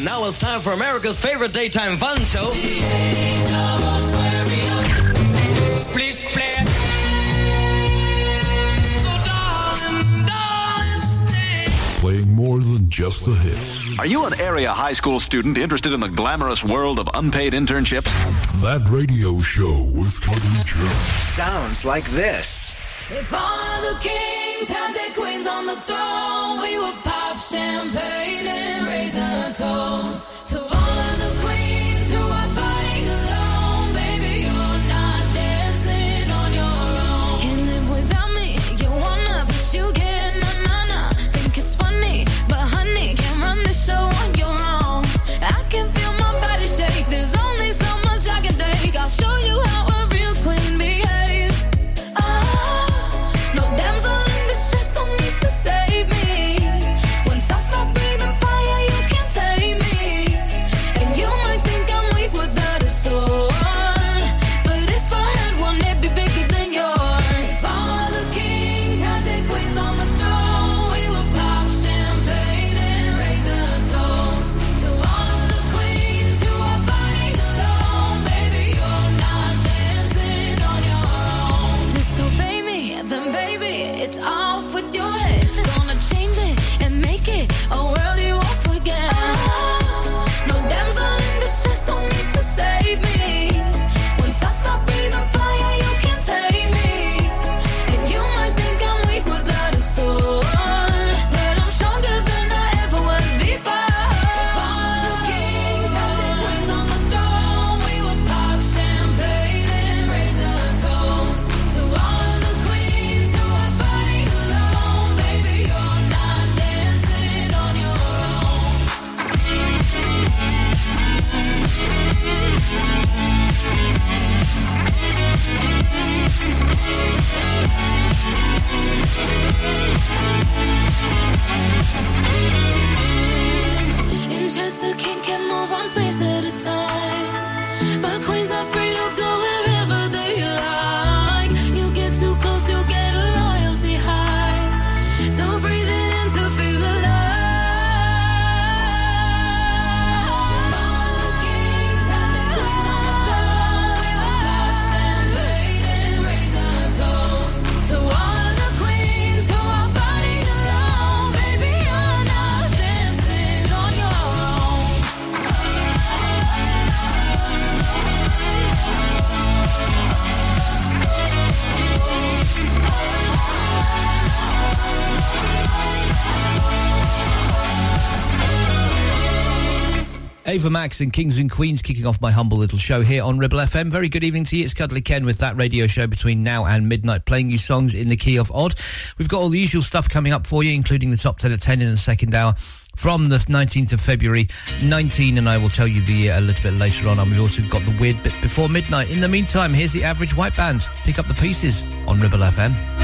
And now it's time for America's favorite daytime fun show. Split, split. Playing more than just the hits. Are you an area high school student interested in the glamorous world of unpaid internships? That radio show with Cuddly Joe. Sounds like this. If all of the kings had their queens on the throne, we would pop champagne and raise a toast to Ava Max and Kings and Queens kicking off my humble little show here on Ribble FM. Very good evening to you. It's Cuddly Ken with that radio show between now and midnight, playing you songs in the key of odd. We've got all the usual stuff coming up for you, including the top 10 at 10 in the second hour from the 19th of February 19, and I will tell you the year a little bit later on. And we've also got the weird bit before midnight. In the meantime, here's the average white band. Pick up the pieces on Ribble FM.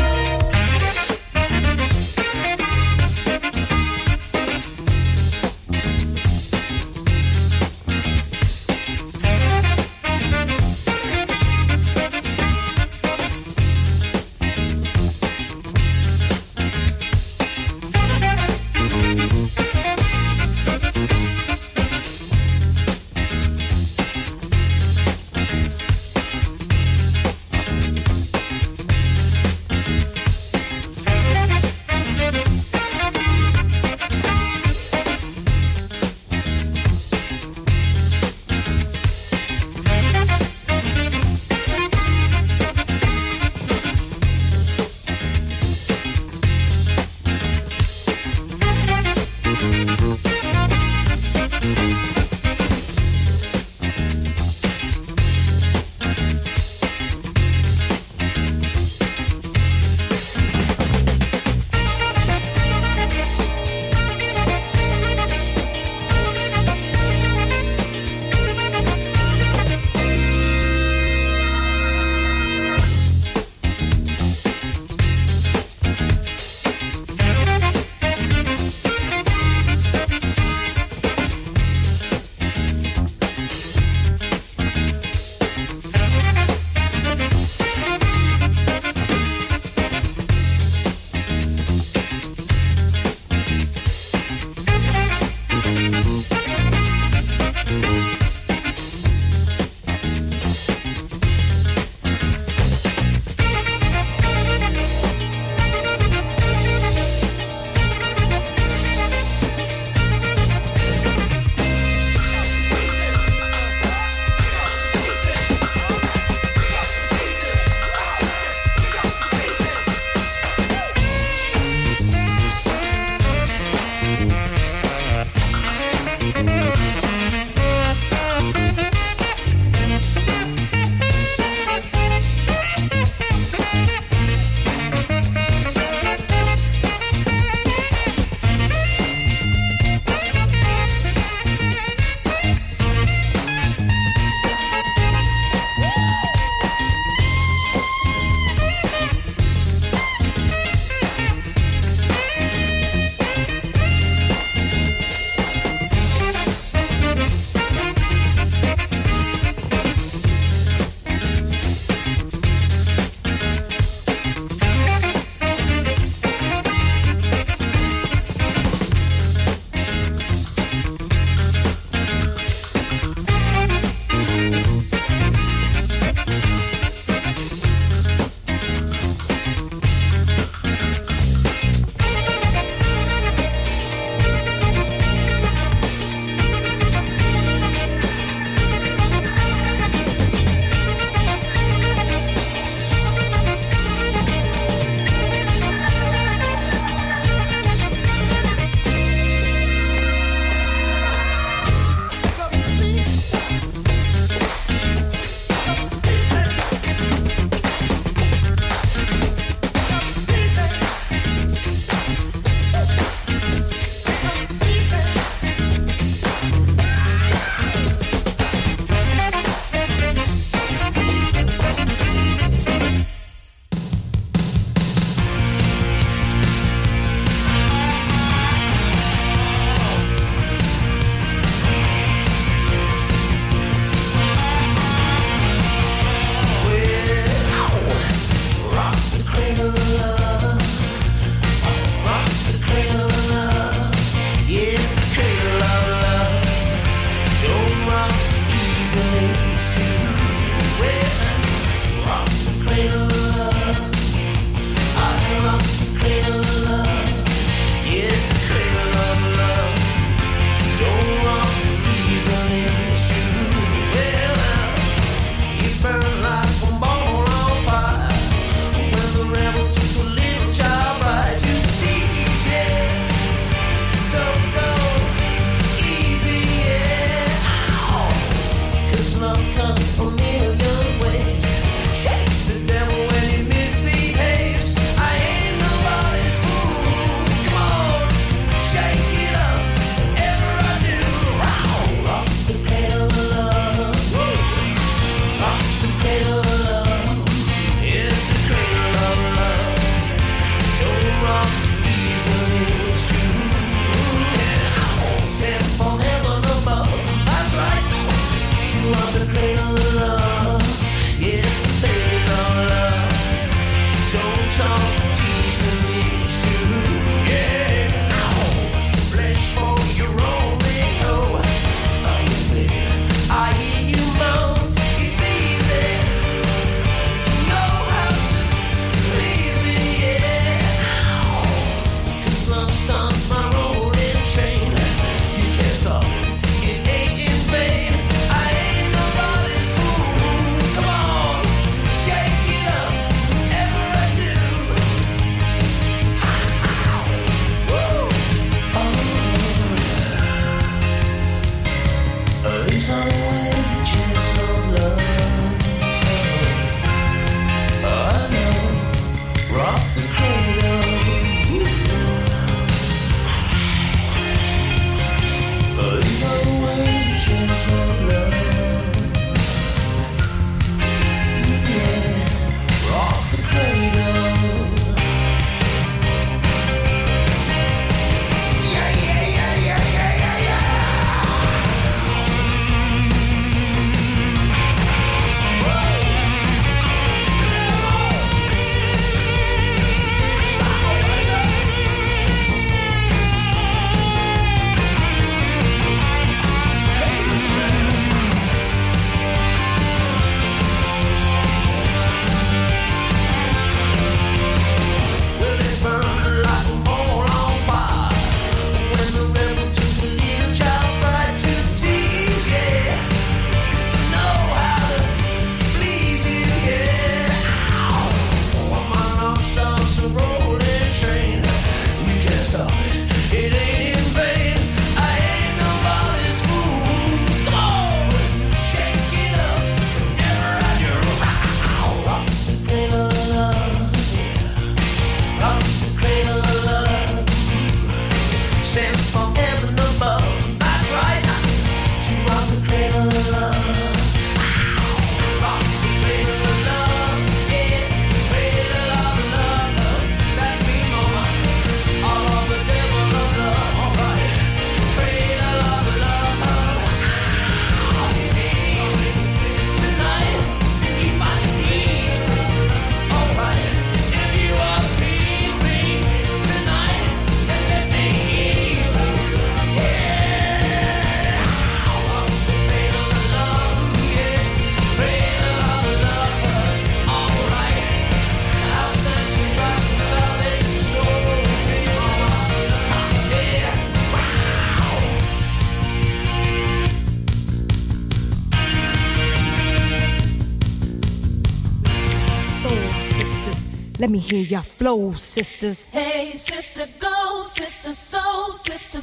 Me hear your flow, sisters. Hey, sister, go, sister, soul, sister,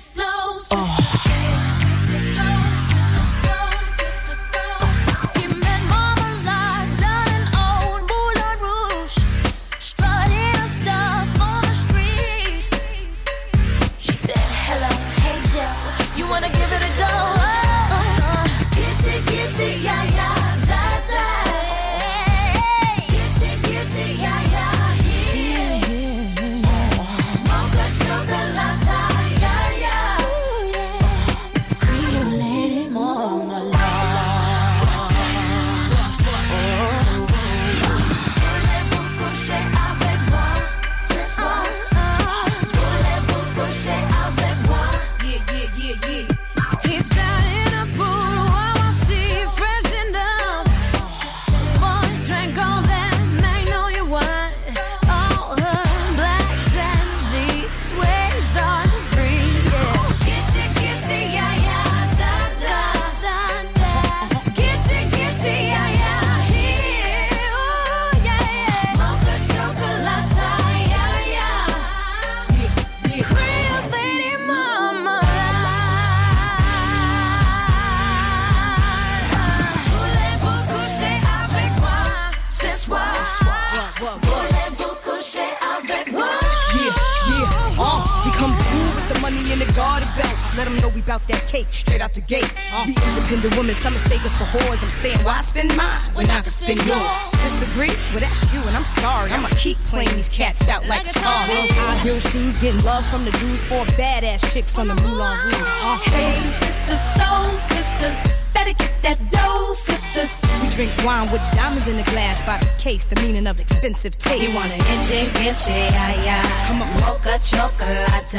from the dudes, four badass chicks from the Moulin Rouge. Uh, Hey, sisters, soul sisters, better get that dough, sisters. we drink wine with diamonds in the glass by the case, the meaning of expensive taste. You want an inche, inche, ay, ay. Come on. Mocha chocolate.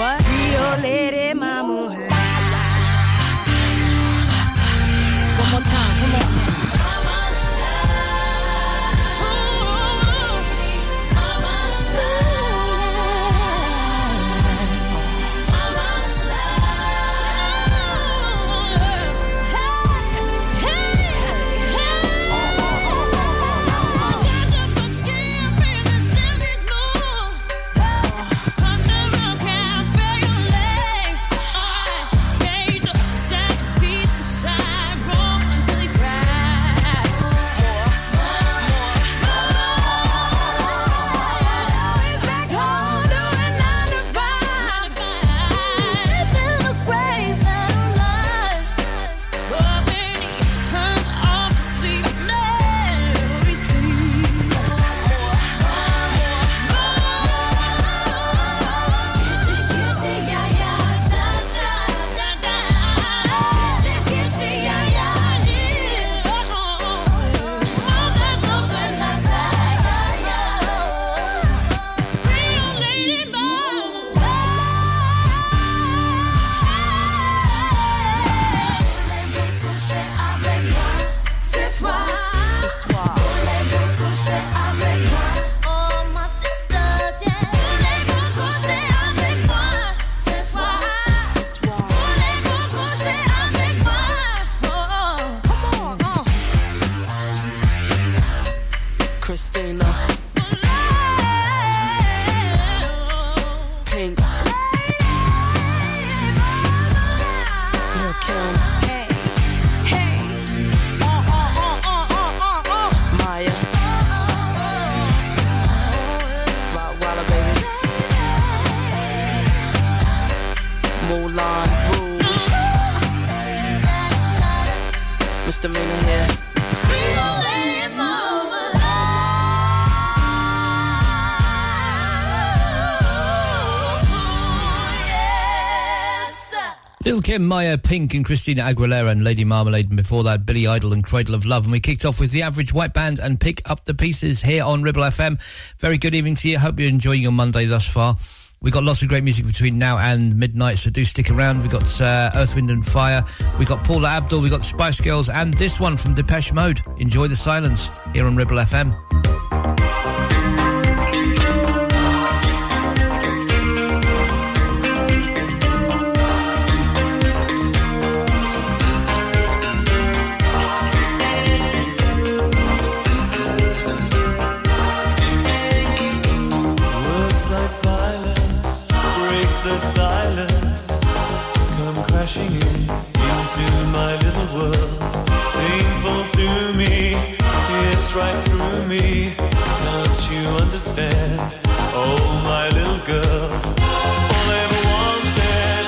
What? Mya, Pink, and Christina Aguilera and Lady Marmalade, and before that, Billy Idol and Cradle of Love. And we kicked off with the average white band and pick up the pieces here on Ribble FM. Very good evening to you. Hope you're enjoying your Monday thus far. We've got lots of great music between now and midnight, so do stick around. We've got uh, Earth, Wind and Fire. We've got Paula Abdul. We've got Spice Girls, and this one from Depeche Mode. Enjoy the silence here on Ribble FM. through me. Don't you understand? Oh, my little girl. All I ever wanted,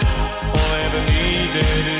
all I ever needed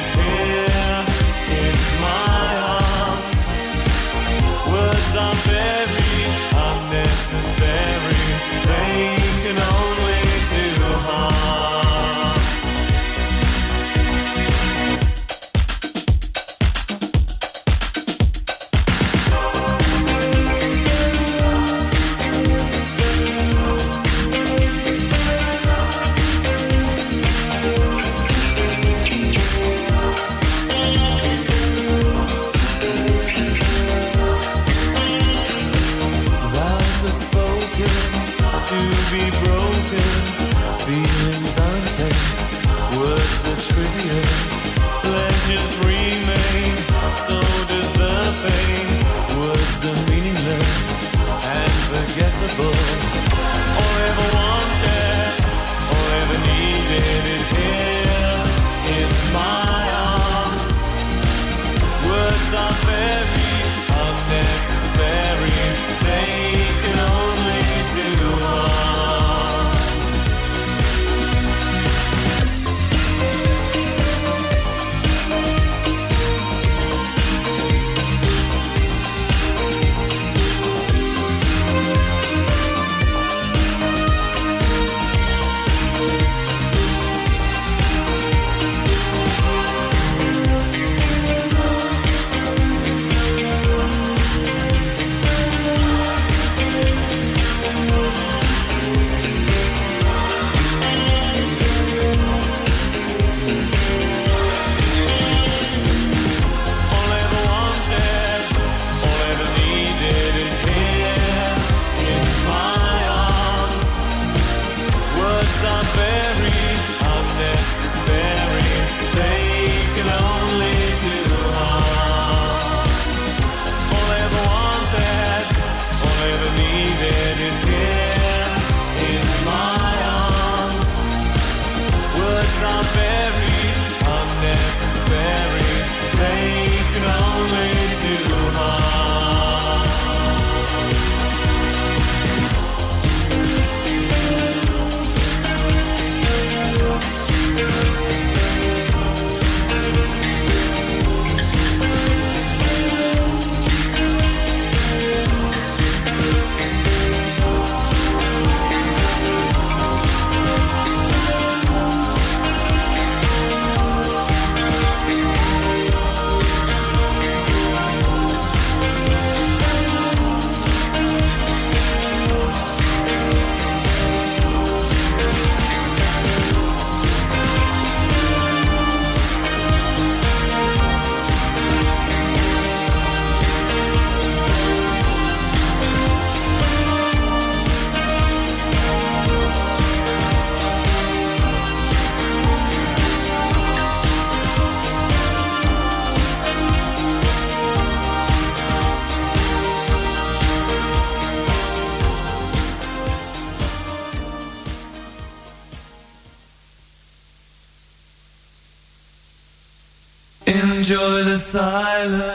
the silence.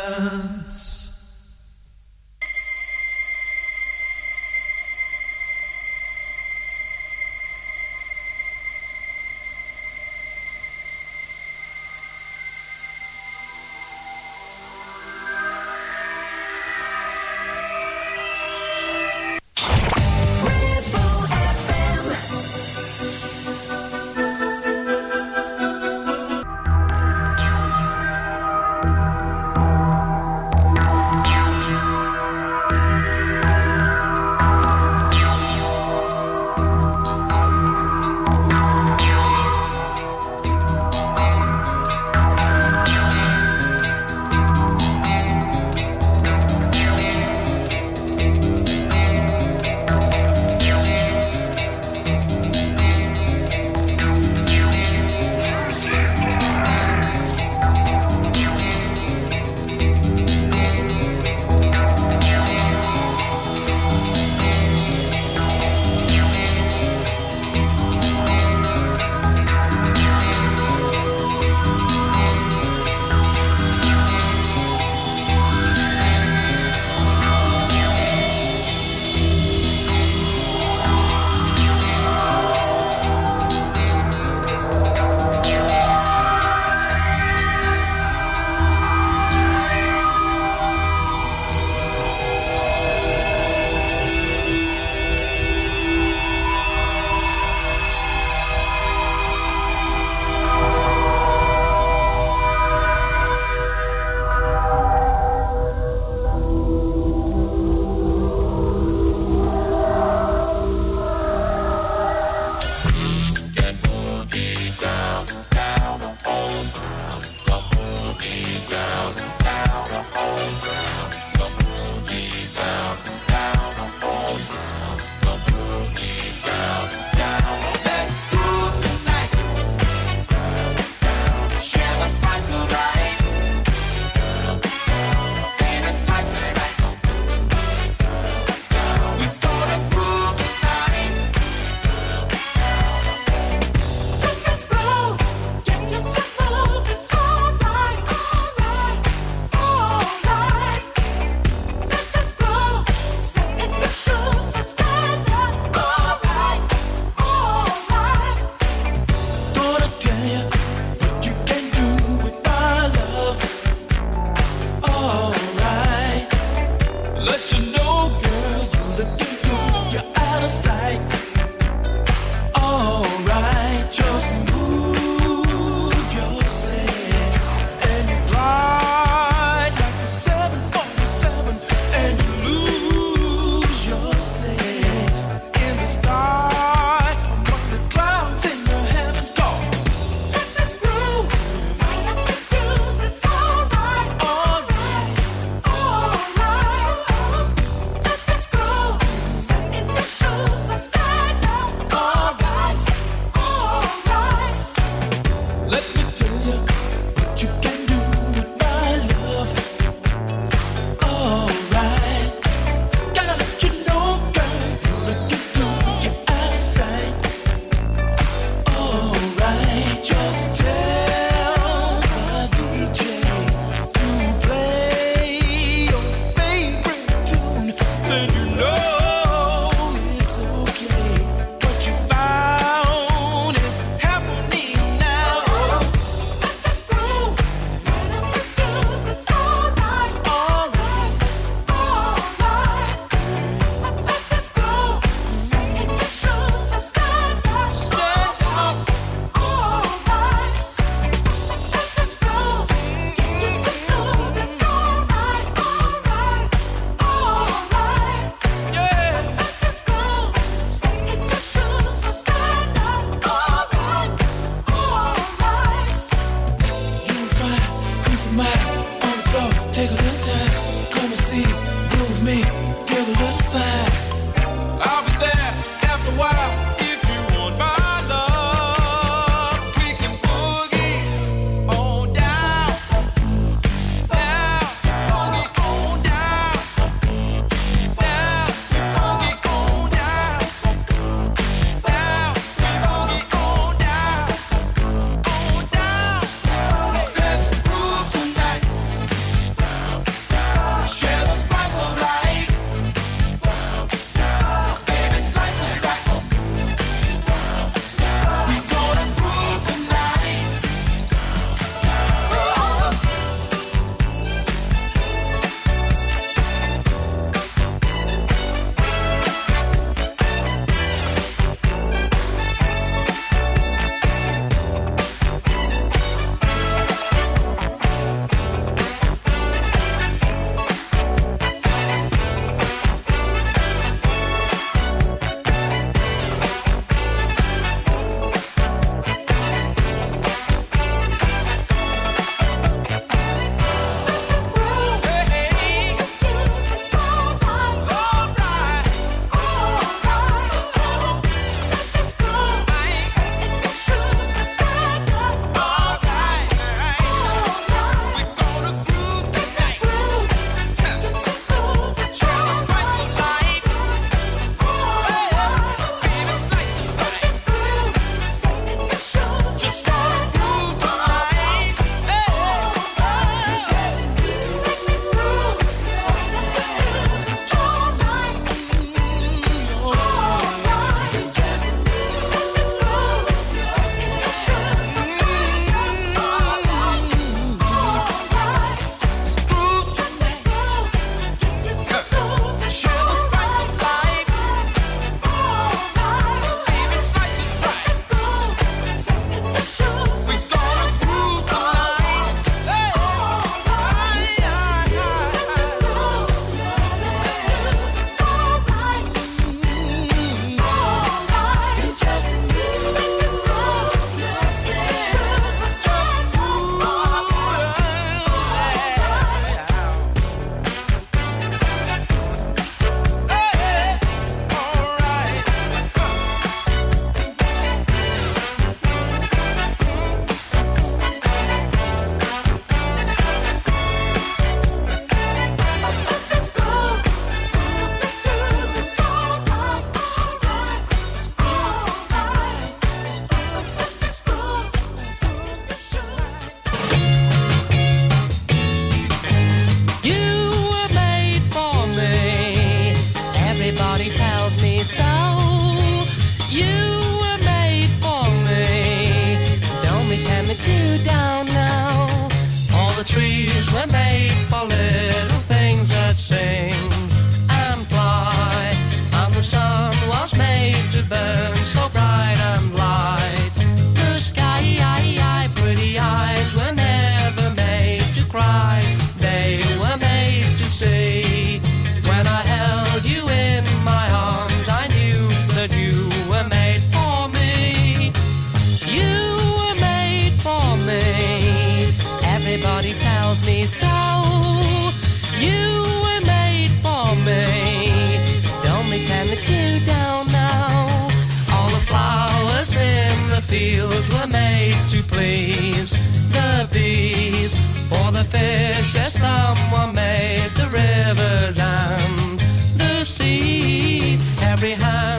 For the fish, yes, someone made the rivers and the seas. Every hand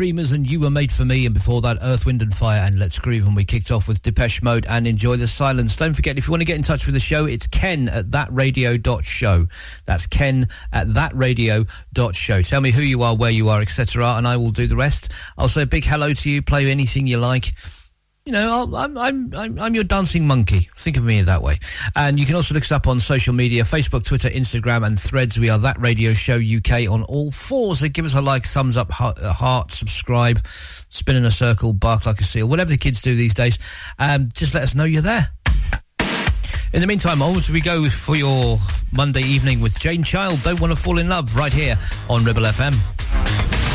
Dreamers and You Were Made For Me, and before that, Earth, Wind and Fire and Let's Groove. And we kicked off with Depeche Mode and Enjoy the Silence. Don't forget, if you want to get in touch with the show, it's ken at thatradio.show. That's ken at thatradio.show. Tell me who you are, where you are, etc., and I will do the rest. I'll say a big hello to you, play anything you like you know, I'll, I'm, I'm, I'm, I'm your dancing monkey. Think of me that way. And you can also look us up on social media, Facebook, Twitter, Instagram, and threads. We are That Radio Show UK on all four. So give us a like, thumbs up, heart, uh, heart subscribe, spin in a circle, bark like a seal, whatever the kids do these days. Um, just let us know you're there. In the meantime, on we go for your Monday evening with Jane Child. Don't want to fall in love right here on Ribble FM.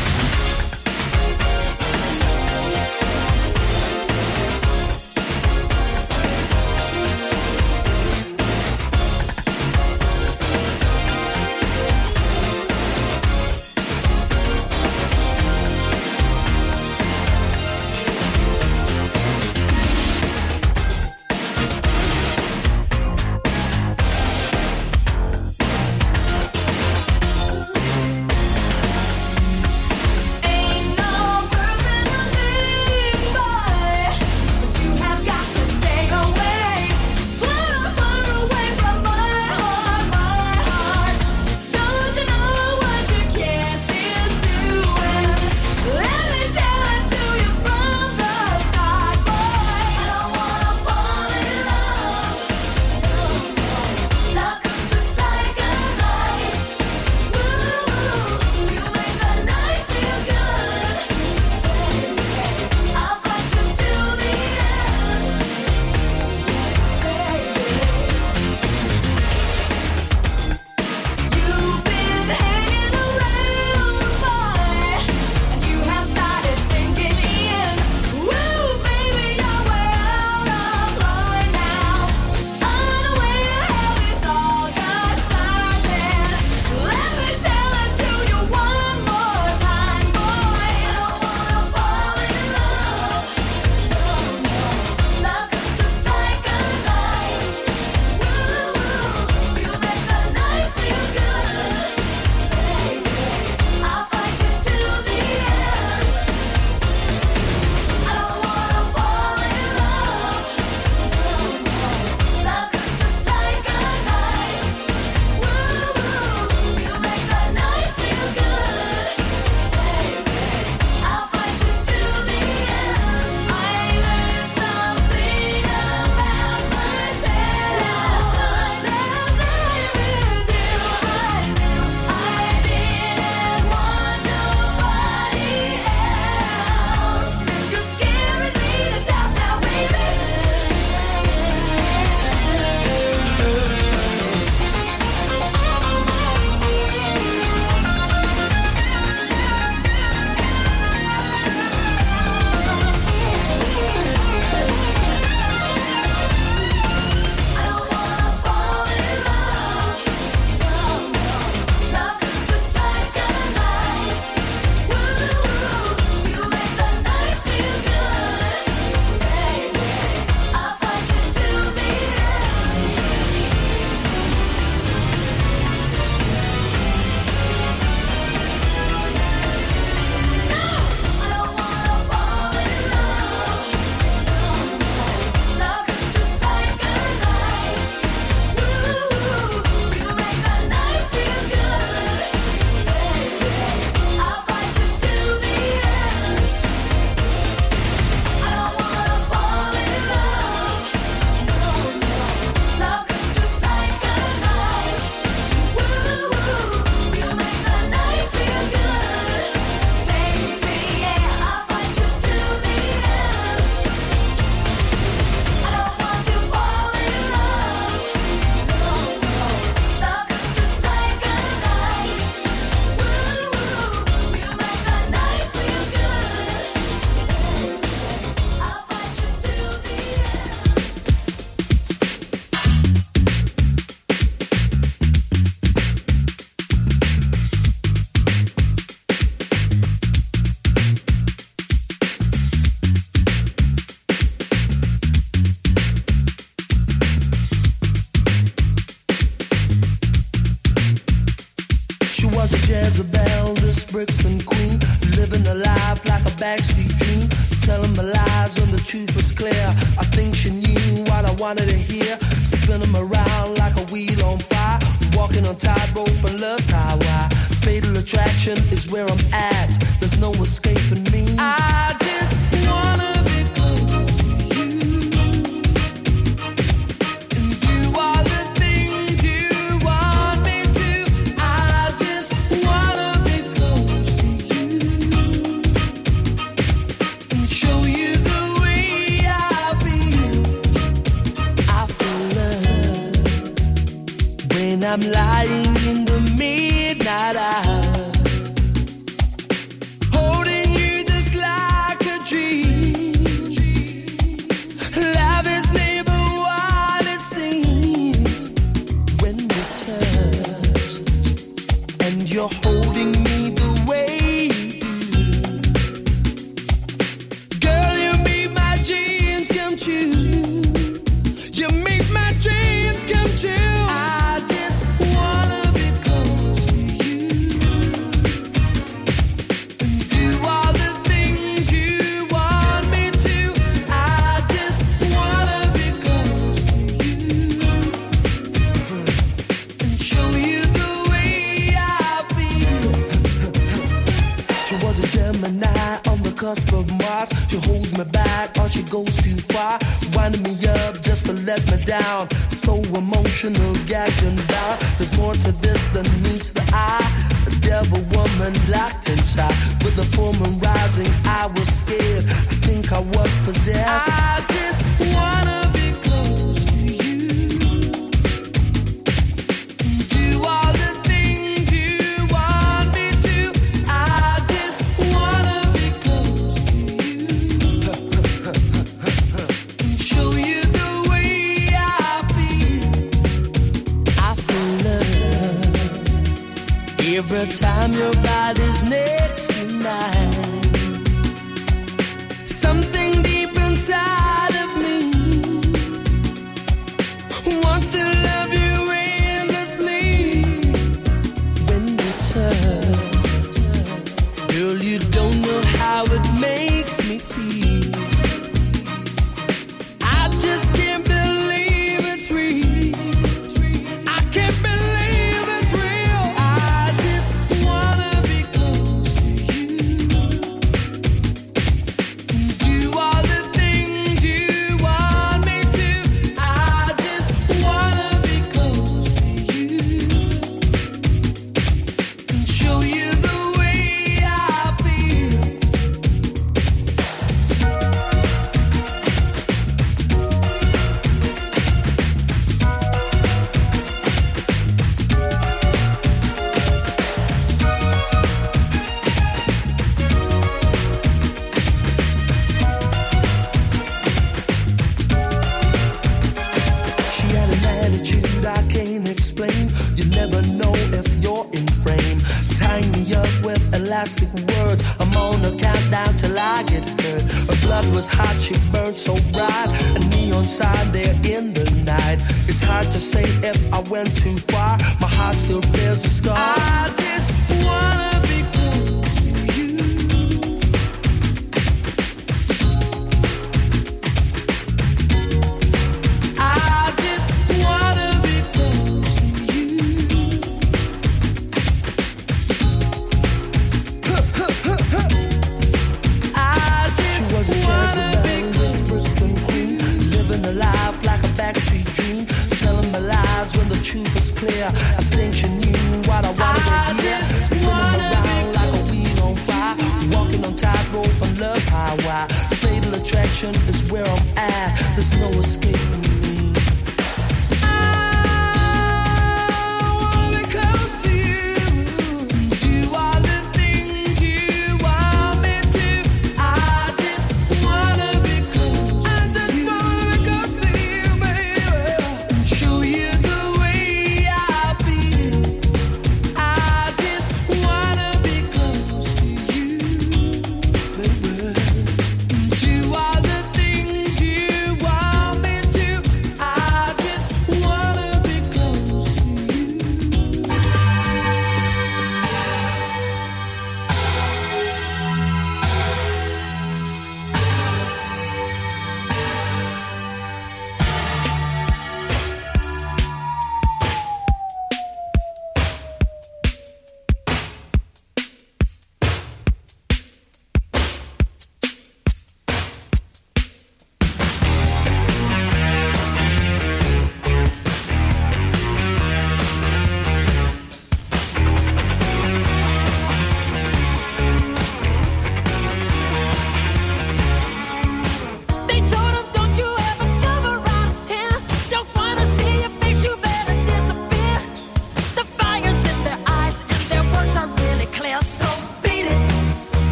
Clear.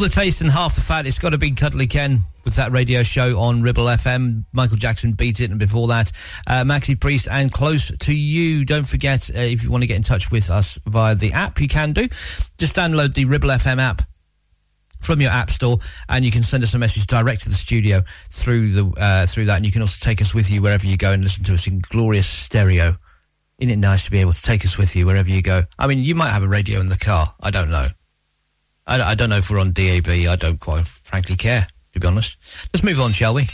The taste and half the fat. It's got to be Cuddly Ken with that radio show on Ribble FM. Michael Jackson beat it, and before that, uh, Maxi Priest and Close to You. Don't forget, uh, if you want to get in touch with us via the app, you can do. Just download the Ribble FM app from your app store, and you can send us a message direct to the studio through the uh, through that, and you can also take us with you wherever you go and listen to us in glorious stereo. Isn't it nice to be able to take us with you wherever you go? I mean, you might have a radio in the car. I don't know. I, I don't know if we're on DAB. I don't quite frankly care, to be honest. Let's move on, shall we?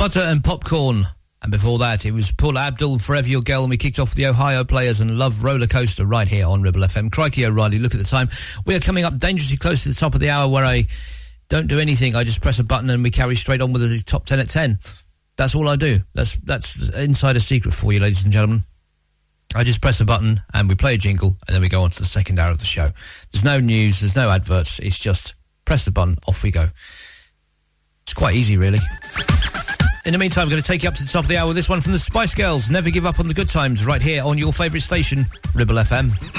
Butter and popcorn. And before that, it was Paula Abdul, Forever Your Girl, and we kicked off the Ohio Players and Love Roller Coaster right here on Ribble FM. Crikey O'Reilly, look at the time. We are coming up dangerously close to the top of the hour where I don't do anything. I just press a button and we carry straight on with the top 10 at 10. That's all I do. That's, that's insider secret for you, ladies and gentlemen. I just press a button and we play a jingle and then we go on to the second hour of the show. There's no news, there's no adverts. It's just press the button, off we go. It's quite easy, really. In the meantime, I'm going to take you up to the top of the hour. This one from the Spice Girls. Never give up on the good times. Right here on your favourite station, Ribble FM.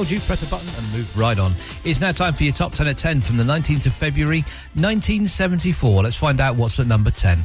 Told you, press a button and move right on. It's now time for your top 10 at 10 from the 19th of February 1974. Let's find out what's at number 10.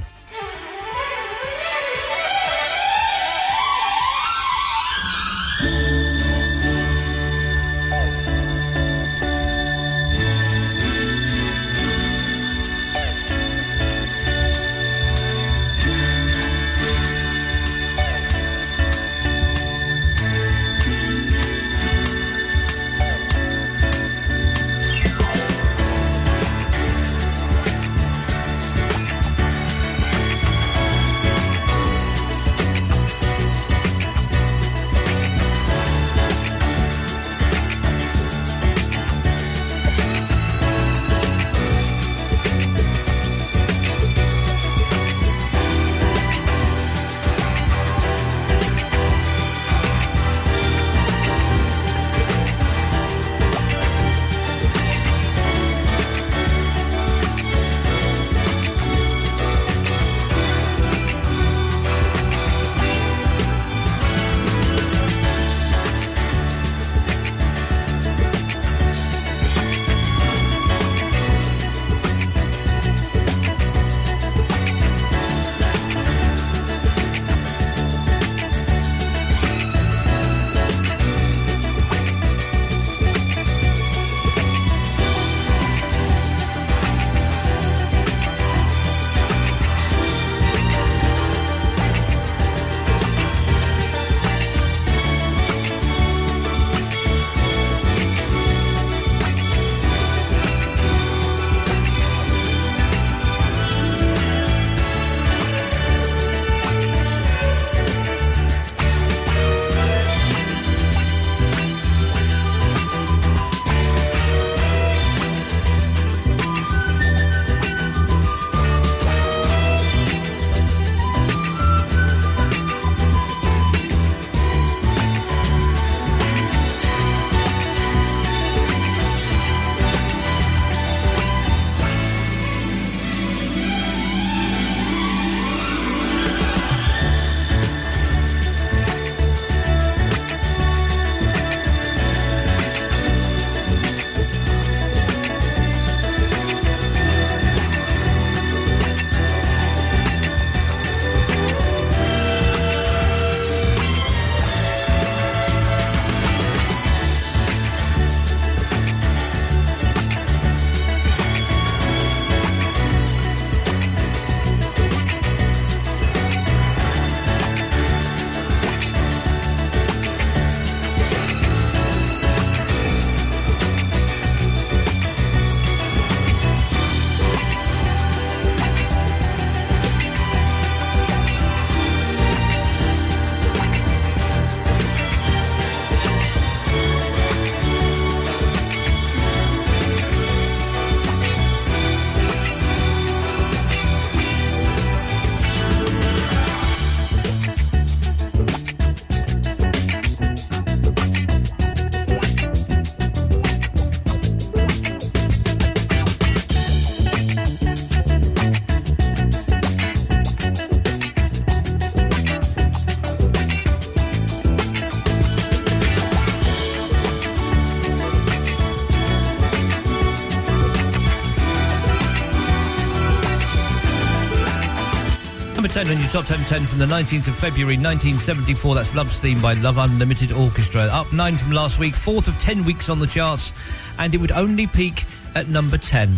10 on your top 10 10 from the 19th of February 1974. That's Love's Theme by Love Unlimited Orchestra. Up 9 from last week, fourth of 10 weeks on the charts, and it would only peak at number 10.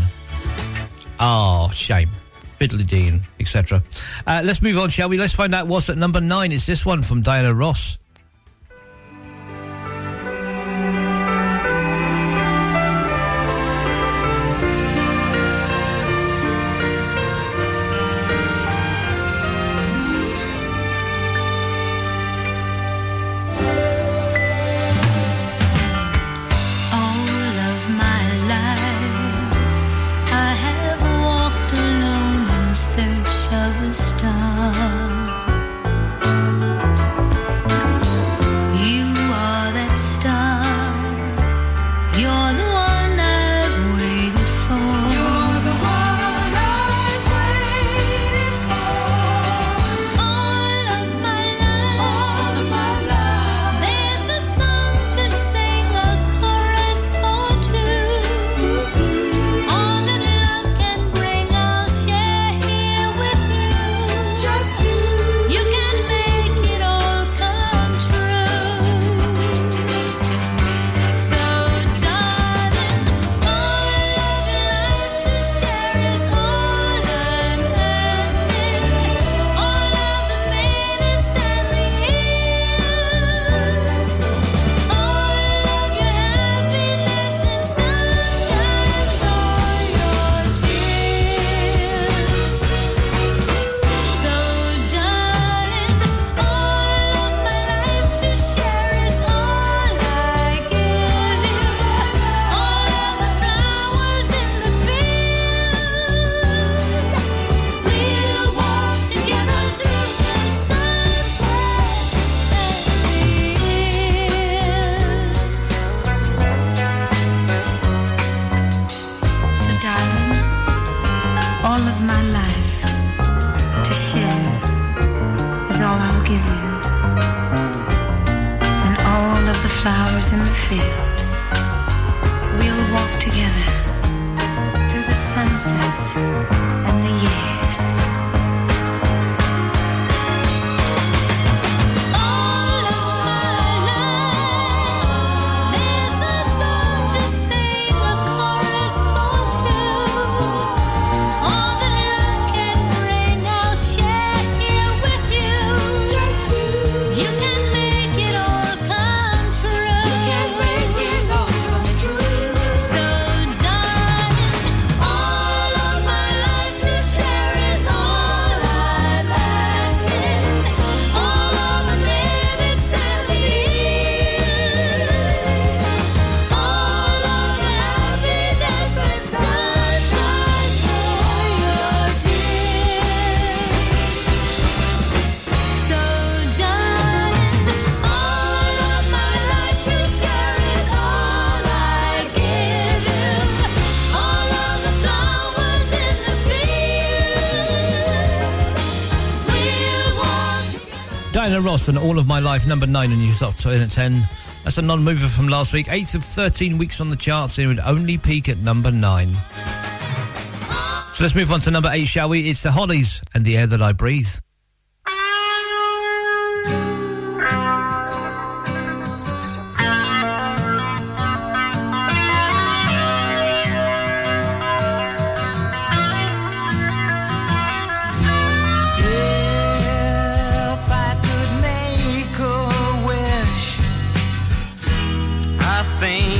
Oh, shame. Fiddly Dean, etc. Uh, let's move on, shall we? Let's find out what's at number 9. It's this one from Diana Ross. Diana Ross and All of My Life, number nine on your top 10 at 10. That's a non mover from last week. Eighth of 13 weeks on the charts. and It would only peak at number nine. So let's move on to number eight, shall we? It's the Hollies and the air that I breathe. I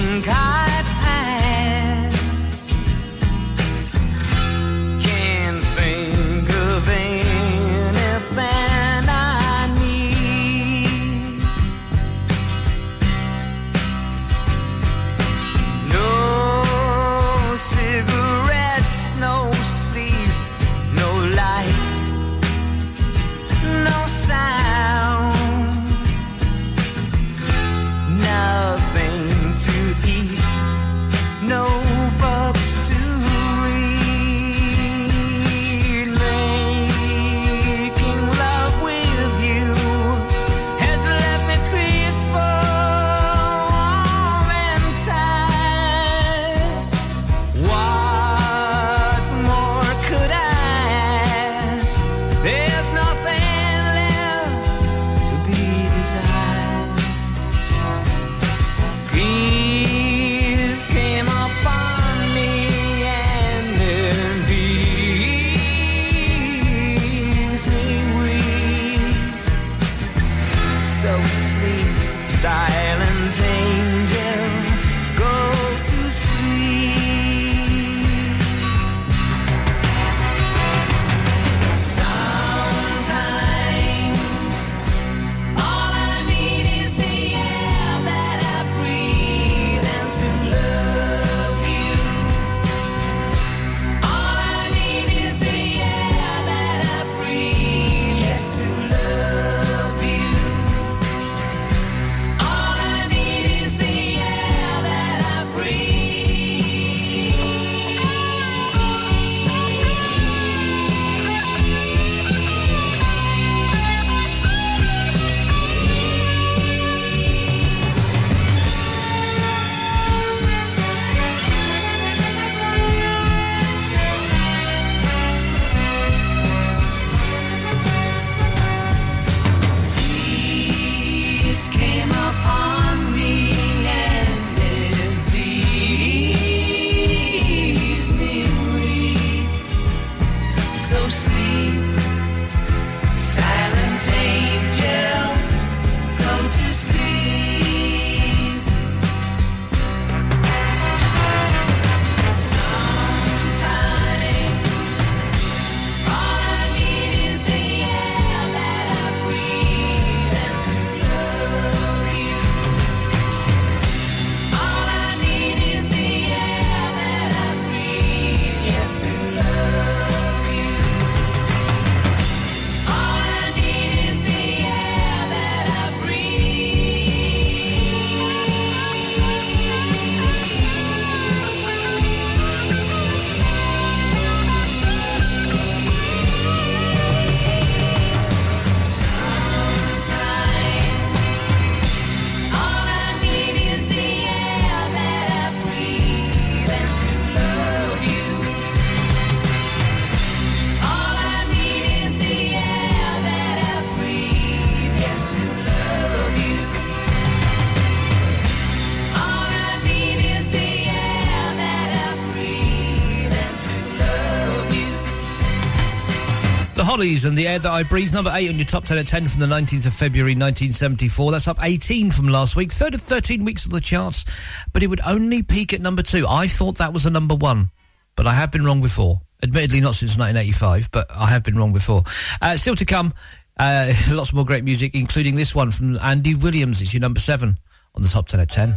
And the air that I breathe, number eight on your top 10 at 10 from the 19th of February 1974. That's up 18 from last week, third of 13 weeks on the charts, but it would only peak at number two. I thought that was a number one, but I have been wrong before. Admittedly, not since 1985, but I have been wrong before. Uh, still to come, uh, lots more great music, including this one from Andy Williams. It's your number seven on the top 10 at 10.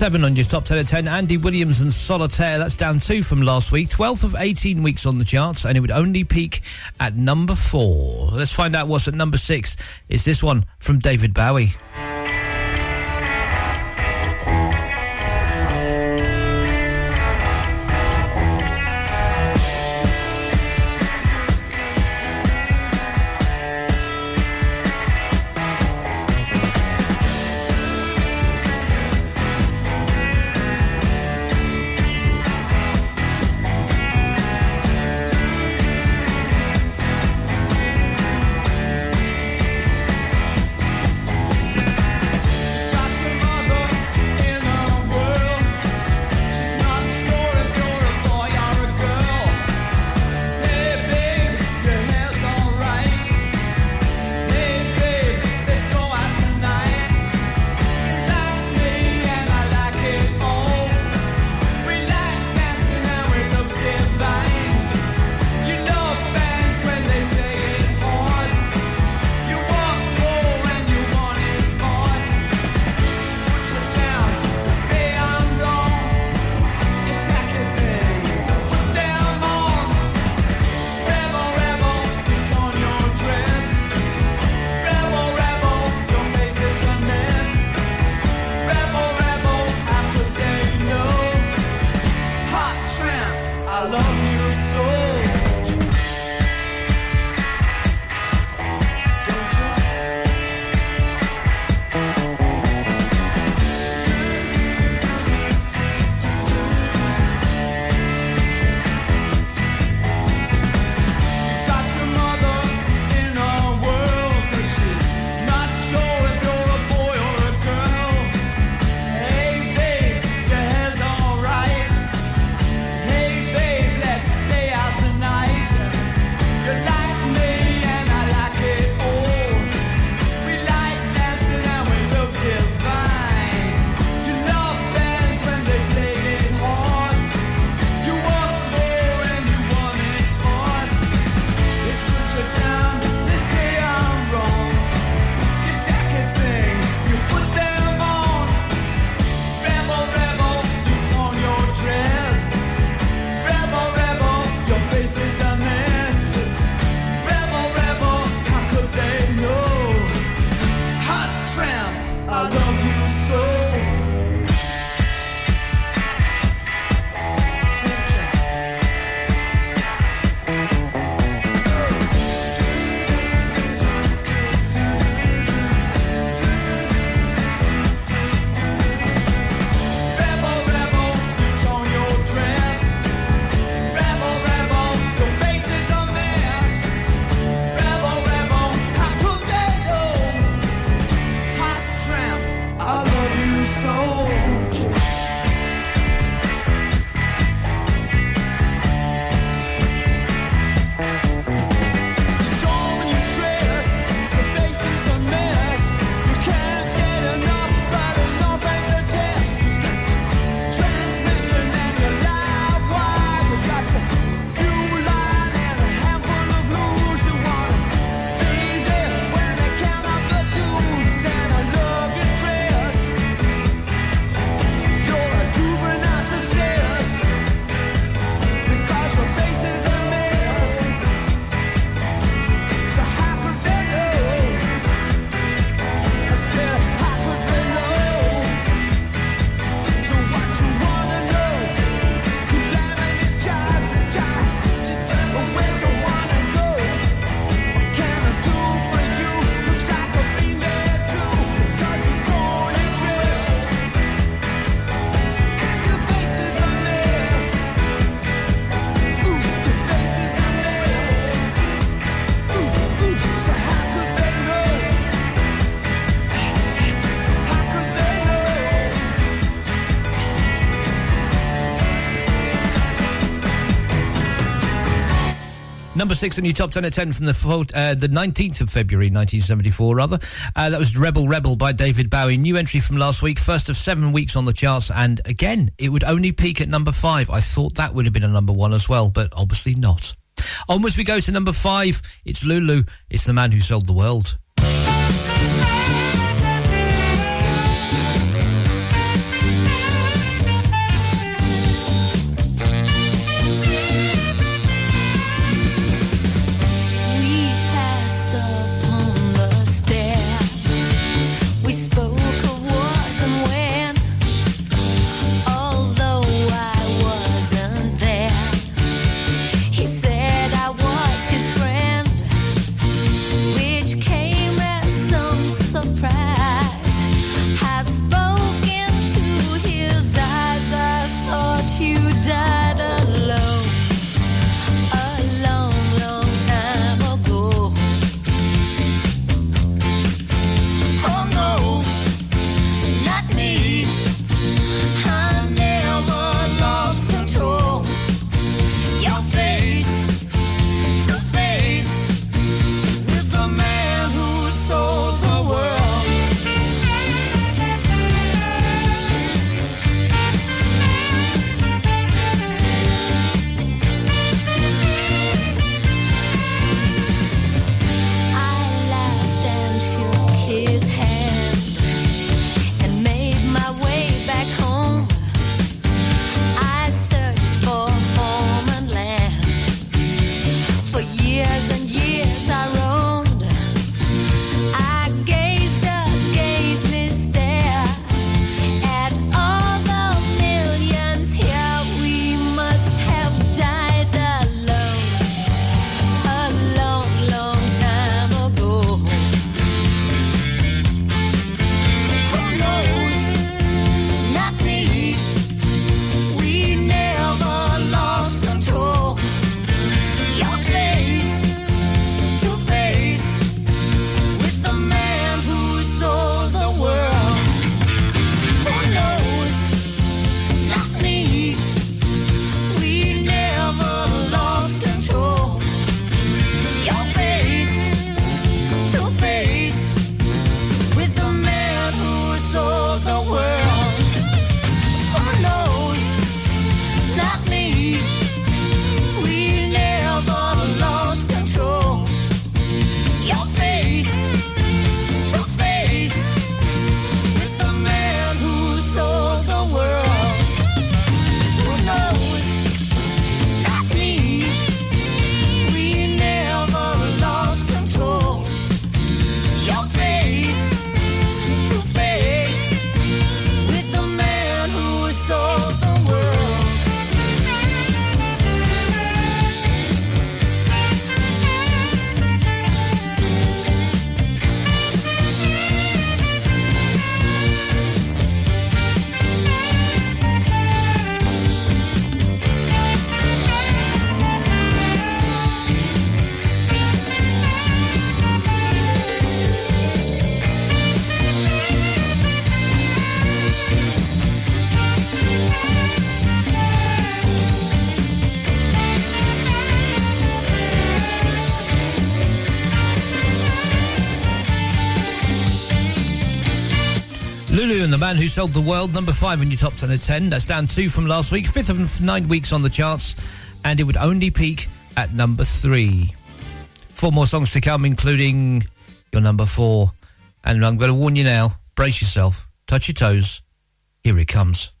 Seven on your top 10 at 10, Andy Williams and Solitaire. That's down two from last week. 12th of 18 weeks on the charts, and it would only peak at number four. Let's find out what's at number six. It's this one from David Bowie. Number six on your top 10 at 10 from the uh, the 19th of February 1974, rather. Uh, that was Rebel Rebel by David Bowie. New entry from last week, first of seven weeks on the charts, and again, it would only peak at number five. I thought that would have been a number one as well, but obviously not. Onwards we go to number five. It's Lulu. It's the man who sold the world. Man who sold the world, number five in your top 10 of 10. That's down two from last week, fifth of nine weeks on the charts, and it would only peak at number three. Four more songs to come, including your number four. And I'm going to warn you now brace yourself, touch your toes. Here it comes.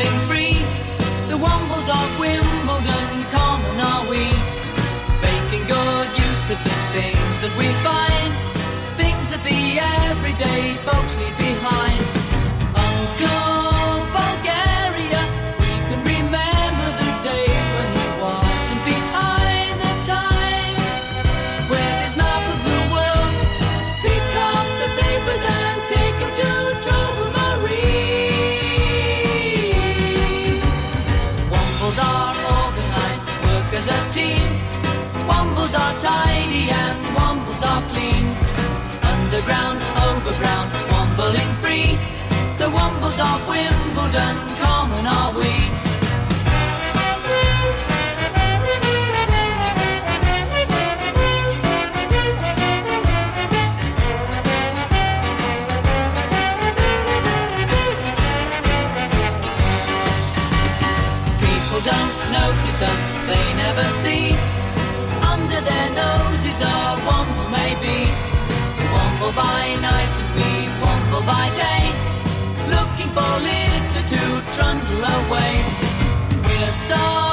Wombling free. The wombles of Wimbledon, common are we. Making good use of the things that we find. Things that the everyday folks leave behind. of Wimbledon common are we? People don't notice us, they never see. Under their noses are one who may be. We womble by night and we womble by day looking for literature to trundle away. We're so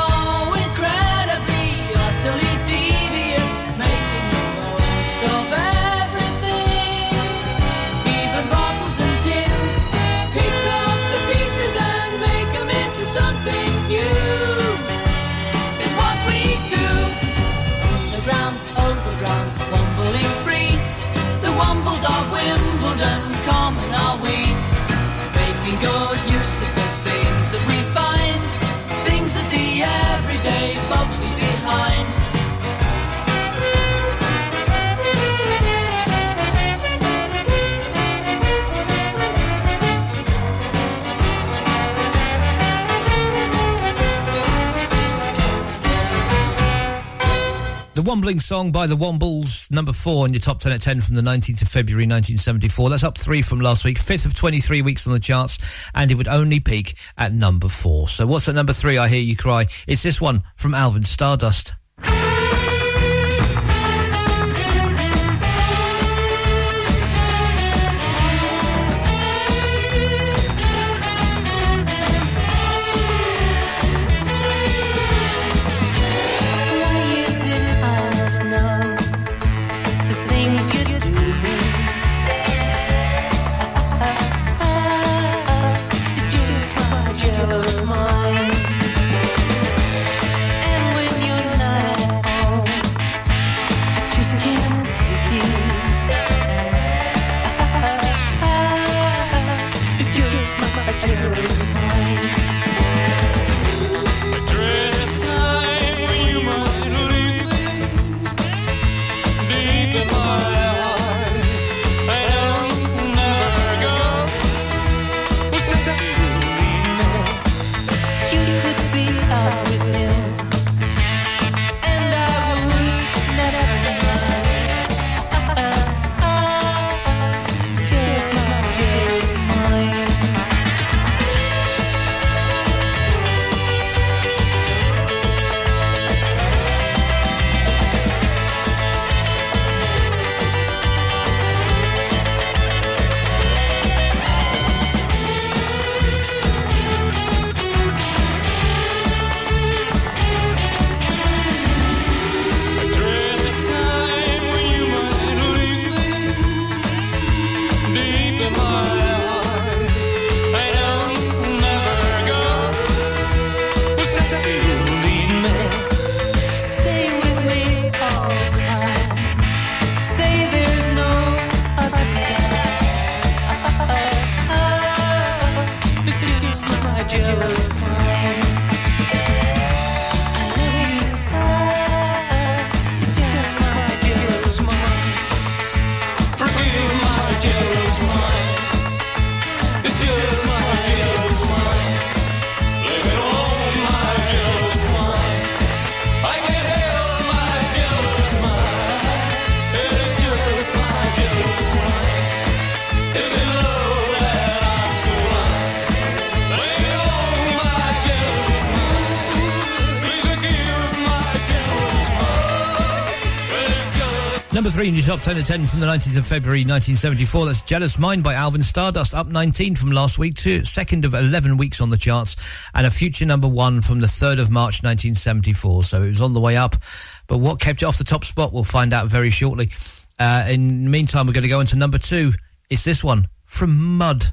Wombling song by the Wombles, number four in your top 10 at 10 from the 19th of February 1974. That's up three from last week, fifth of 23 weeks on the charts, and it would only peak at number four. So what's at number three? I hear you cry. It's this one from Alvin Stardust. In your top 10 at 10 from the 19th of February 1974. That's Jealous Mind by Alvin Stardust, up 19 from last week to second of 11 weeks on the charts, and a future number one from the 3rd of March 1974. So it was on the way up. But what kept it off the top spot, we'll find out very shortly. Uh, in the meantime, we're going to go into number two. It's this one from Mud.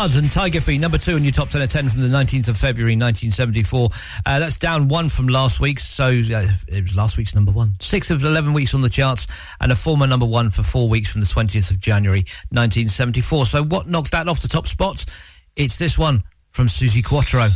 Mud and Tiger Feet, number two in your top 10 at 10 from the 19th of February 1974. Uh, that's down one from last week's, so uh, it was last week's number one. Six of 11 weeks on the charts, and a former number one for four weeks from the 20th of January 1974. So what knocked that off the top spot? It's this one from Suzi Quatro.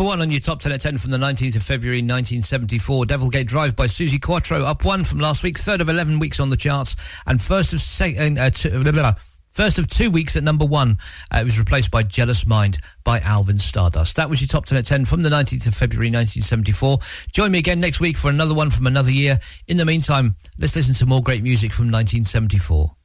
Number one on your top 10 at 10 from the 19th of February 1974. Devilgate Drive by Suzi Quatro, up one from last week, third of 11 weeks on the charts, and first of second, uh, two, blah, blah, blah. First of two weeks at number one, uh, it was replaced by Jealous Mind by Alvin Stardust. That was your top 10 at 10 from the 19th of February 1974. Join me again next week for another one from another year. In the meantime, let's listen to more great music from 1974.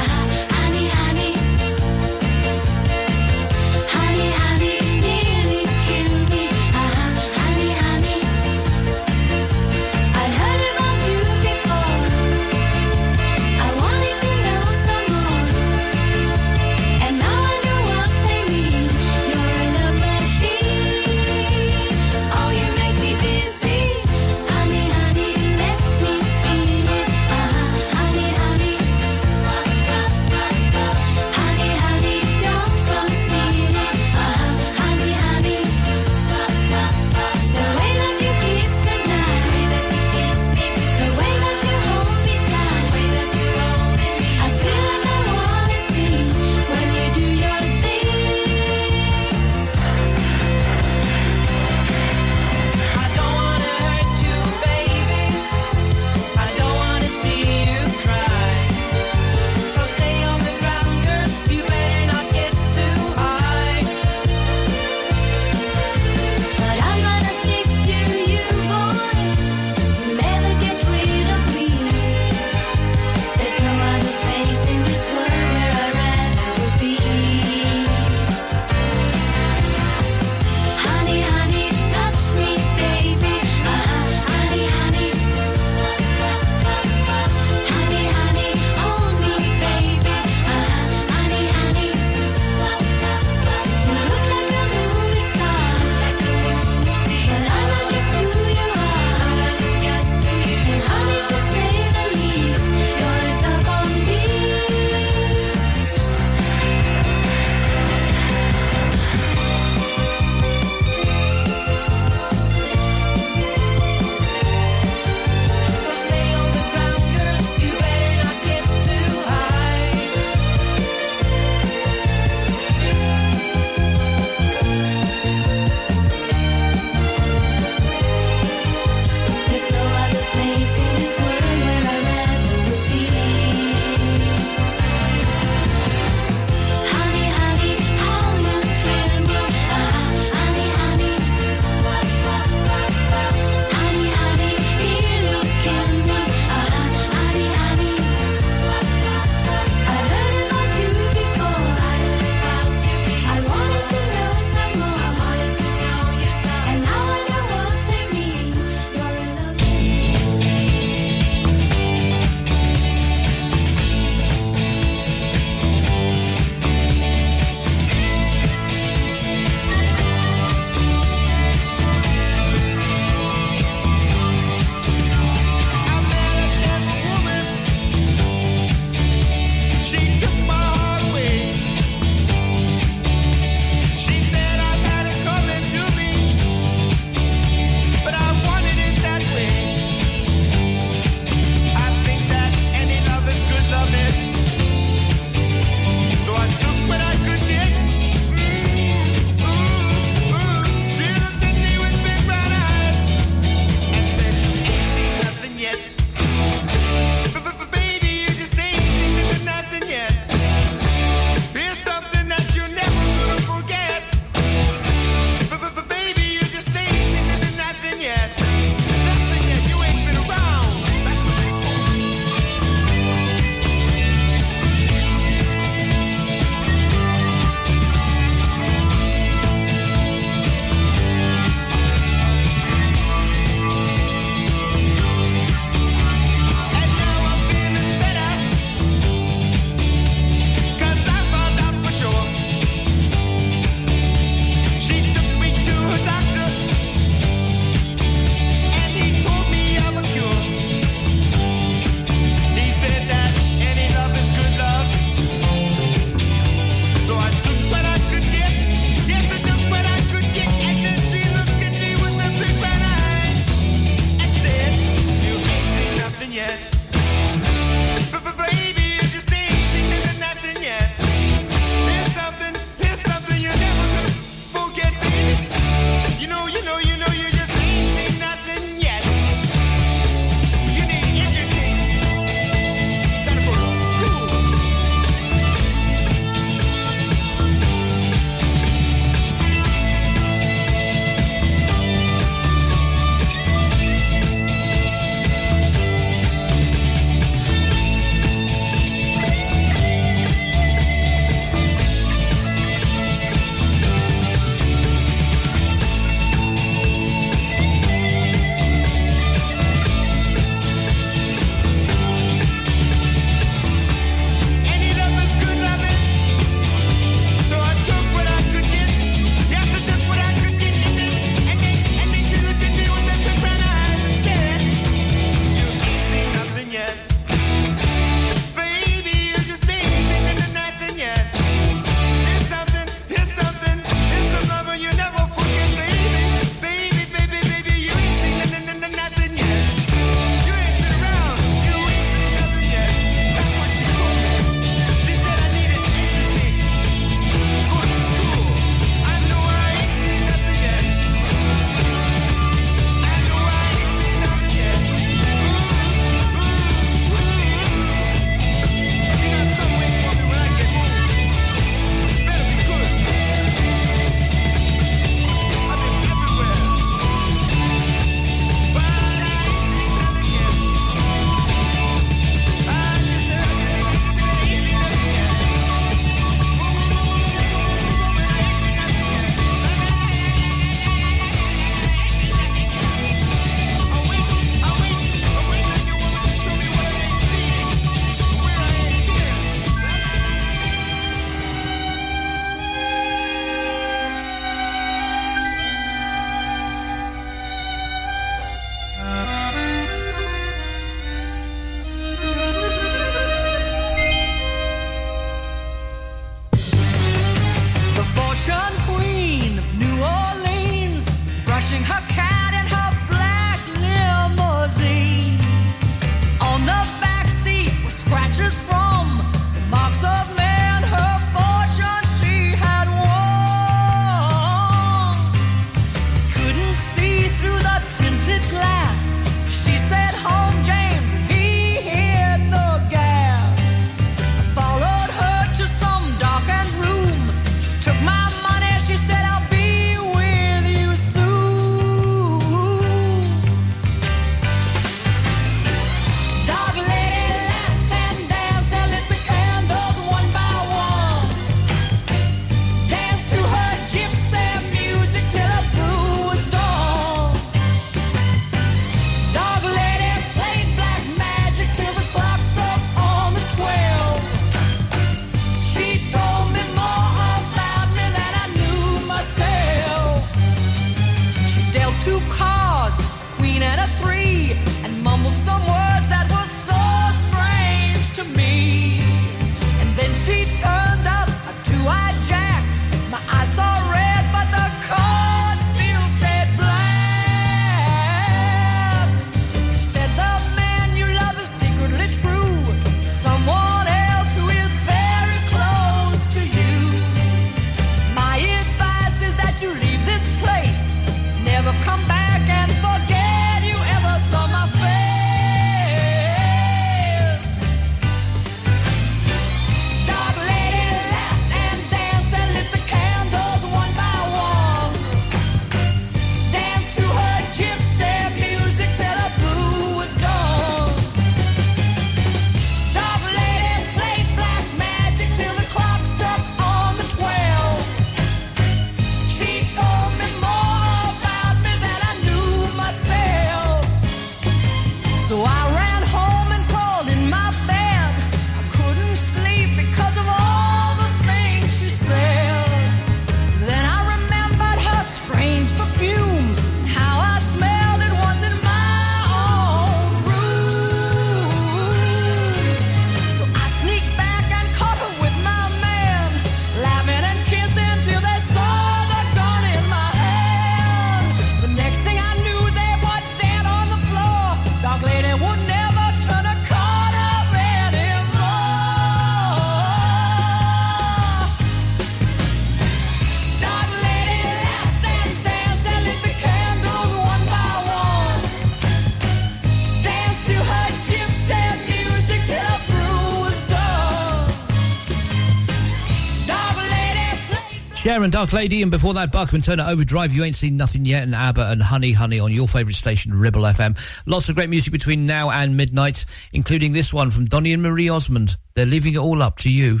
And Dark Lady, and before that, Bachman Turner Overdrive. You ain't seen nothing yet, and ABBA and Honey Honey on your favourite station, Ribble FM. Lots of great music between now and midnight, including this one from Donny and Marie Osmond. They're leaving it all up to you.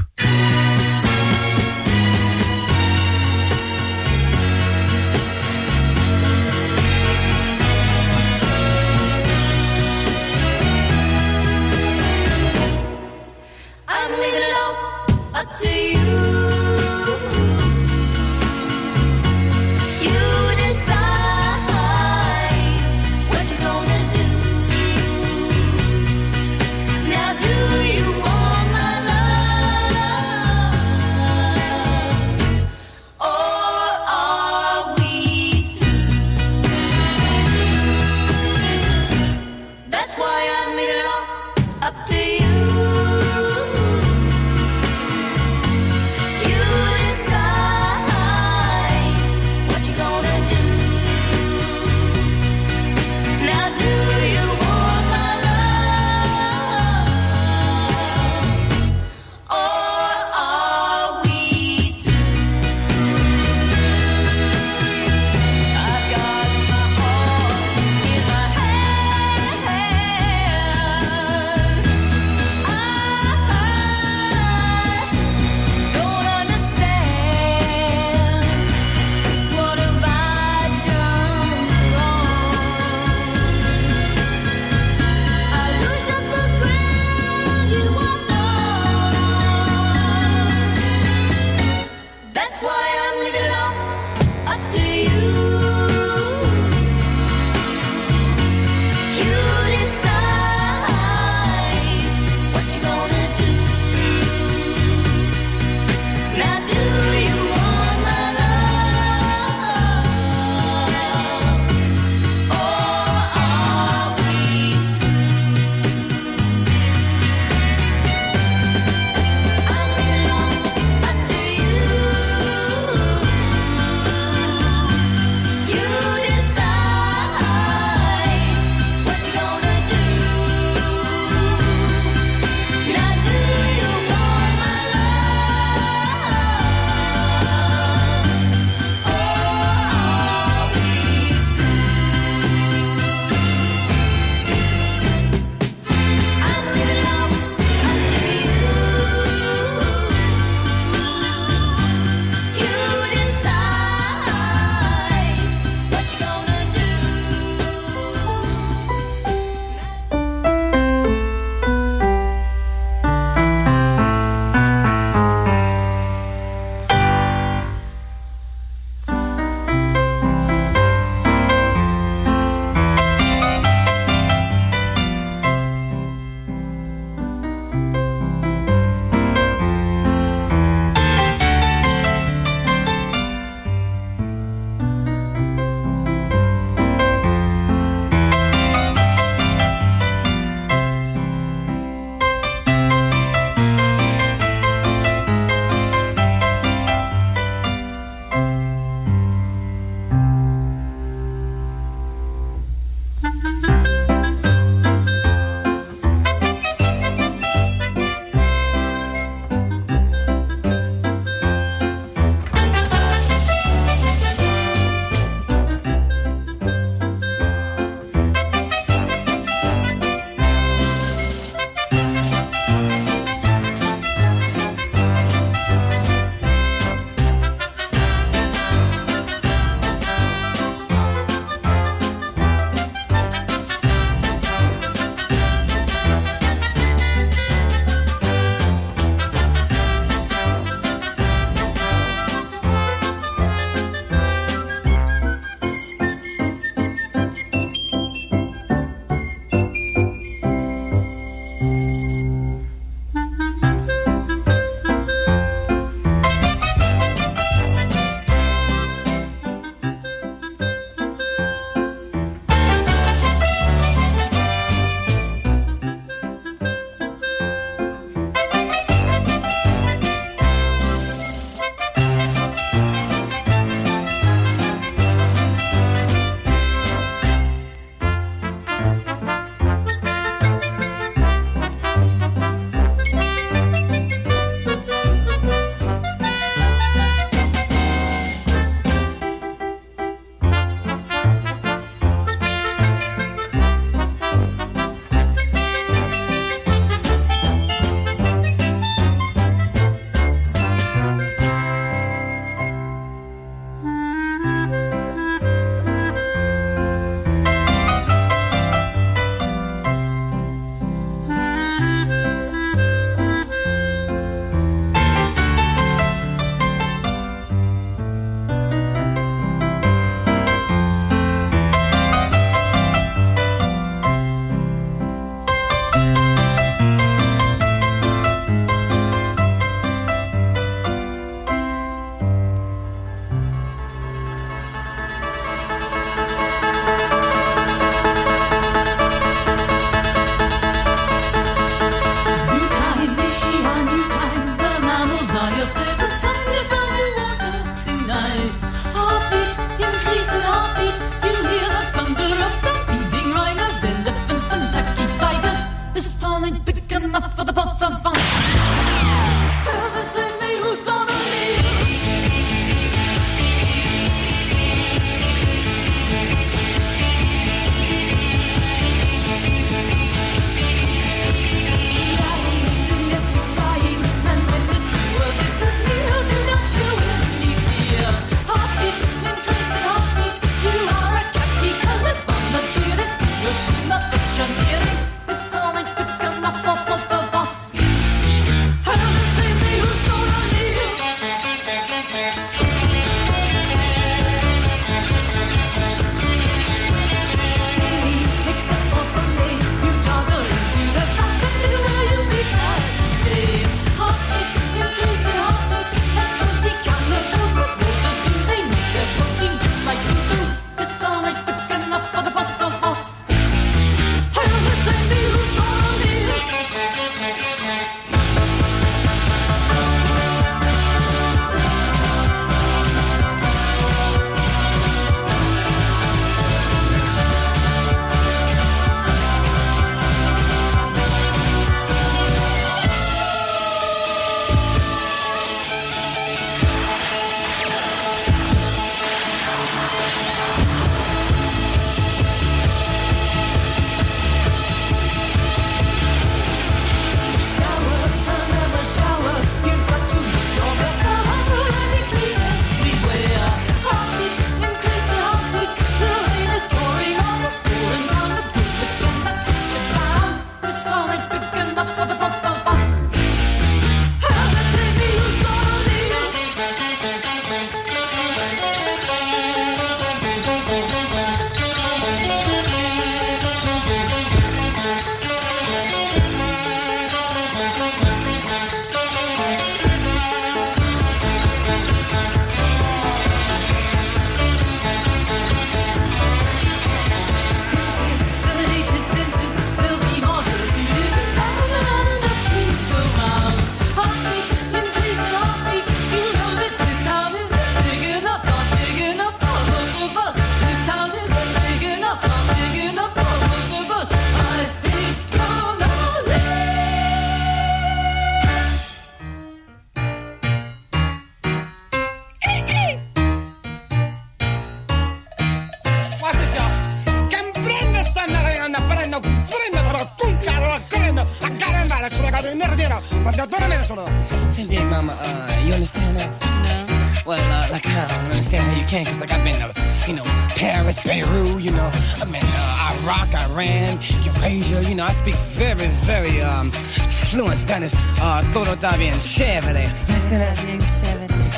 Todo está chévere.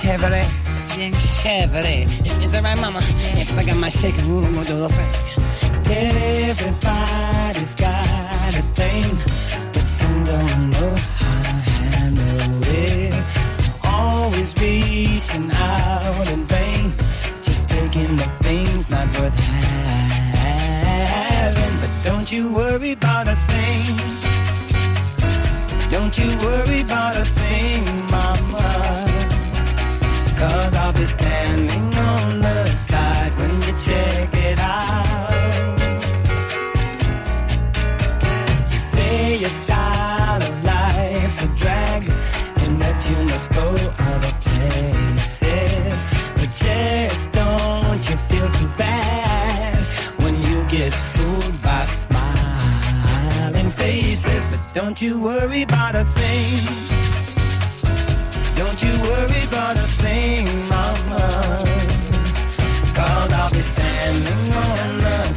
Chévere. Chévere. Is, that right, mama? Cause I got my shaking room, I'm gonna a. Everybody's got get fooled by smiling faces. But don't you worry about a thing. Don't you worry about a thing, mama. Cause I'll be standing on the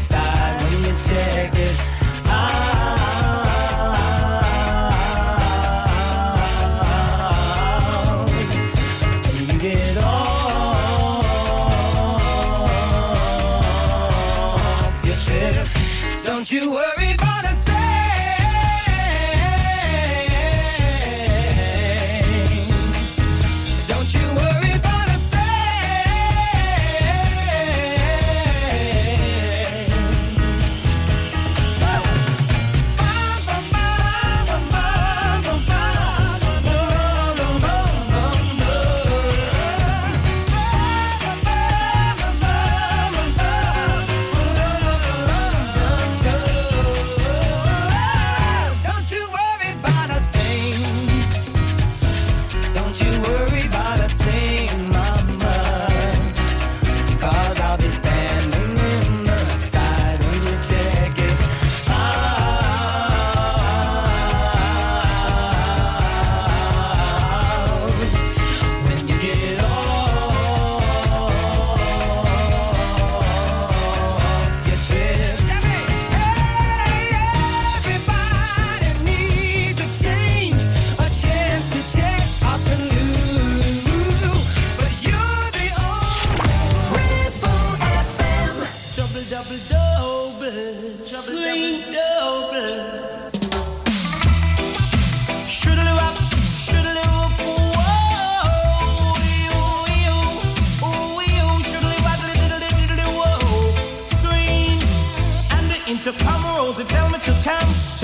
you worry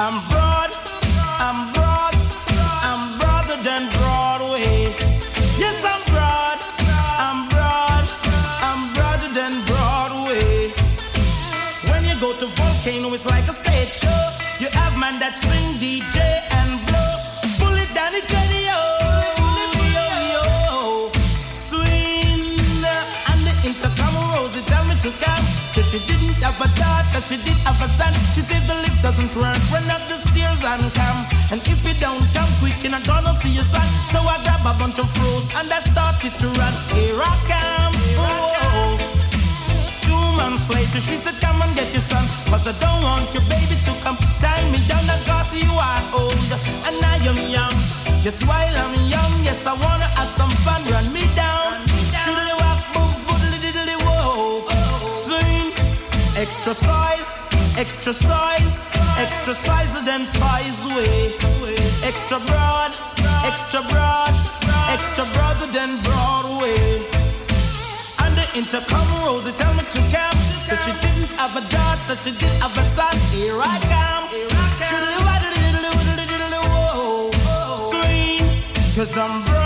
I'm broad, I'm broad, I'm broader than Broadway. Yes, I'm broad, I'm broad, I'm broader than Broadway. When you go to Volcano, it's like a stage show. You have man that swing DJ and blow. Pull it down, it's rose, tell me to come. So she didn't have a daughter, she did have a son. She said the doesn't work, run up the stairs and come. And if you don't come quick, you're not gonna see your son. So I grab a bunch of rose and I started to run. Here I come. Whoa. Two months later, she said, Come and get your son. Cause I don't want your baby to come tie me down. Cause you are old and I am young. Just while I'm young, yes, I wanna have some fun. Run me down. Shoodly wop, boop, boodly diddly whoa. Swing. Extra size, extra size, extra size than size way. Extra broad, extra broad, extra broader than Broadway. And the intercom rose, it tell me to come. So she didn't have a daughter, she did have a son. Here I come. Diddly woodly diddly whoa. Cause I'm broad,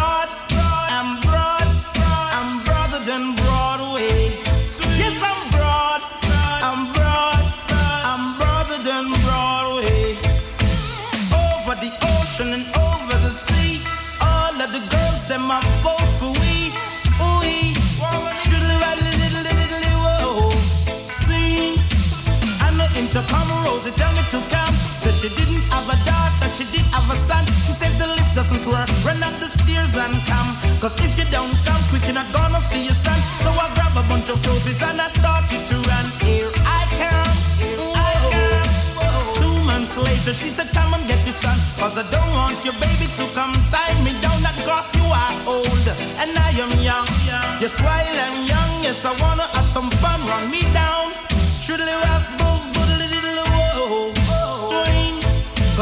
know Intercom Rosie tell me to come. Said she didn't have a daughter, she did have a son. She said the lift doesn't work, run up the stairs and come. Cause if you don't come quick, you're not gonna see your son. So I grab a bunch of roses and I started to run. Here I come, here I come. Two months later, she said, Come and get your son. Cause I don't want your baby to come tie me down. Not cause you are old and I am young. Yes, while I'm young, yes, I wanna have some fun. Run me down. Should live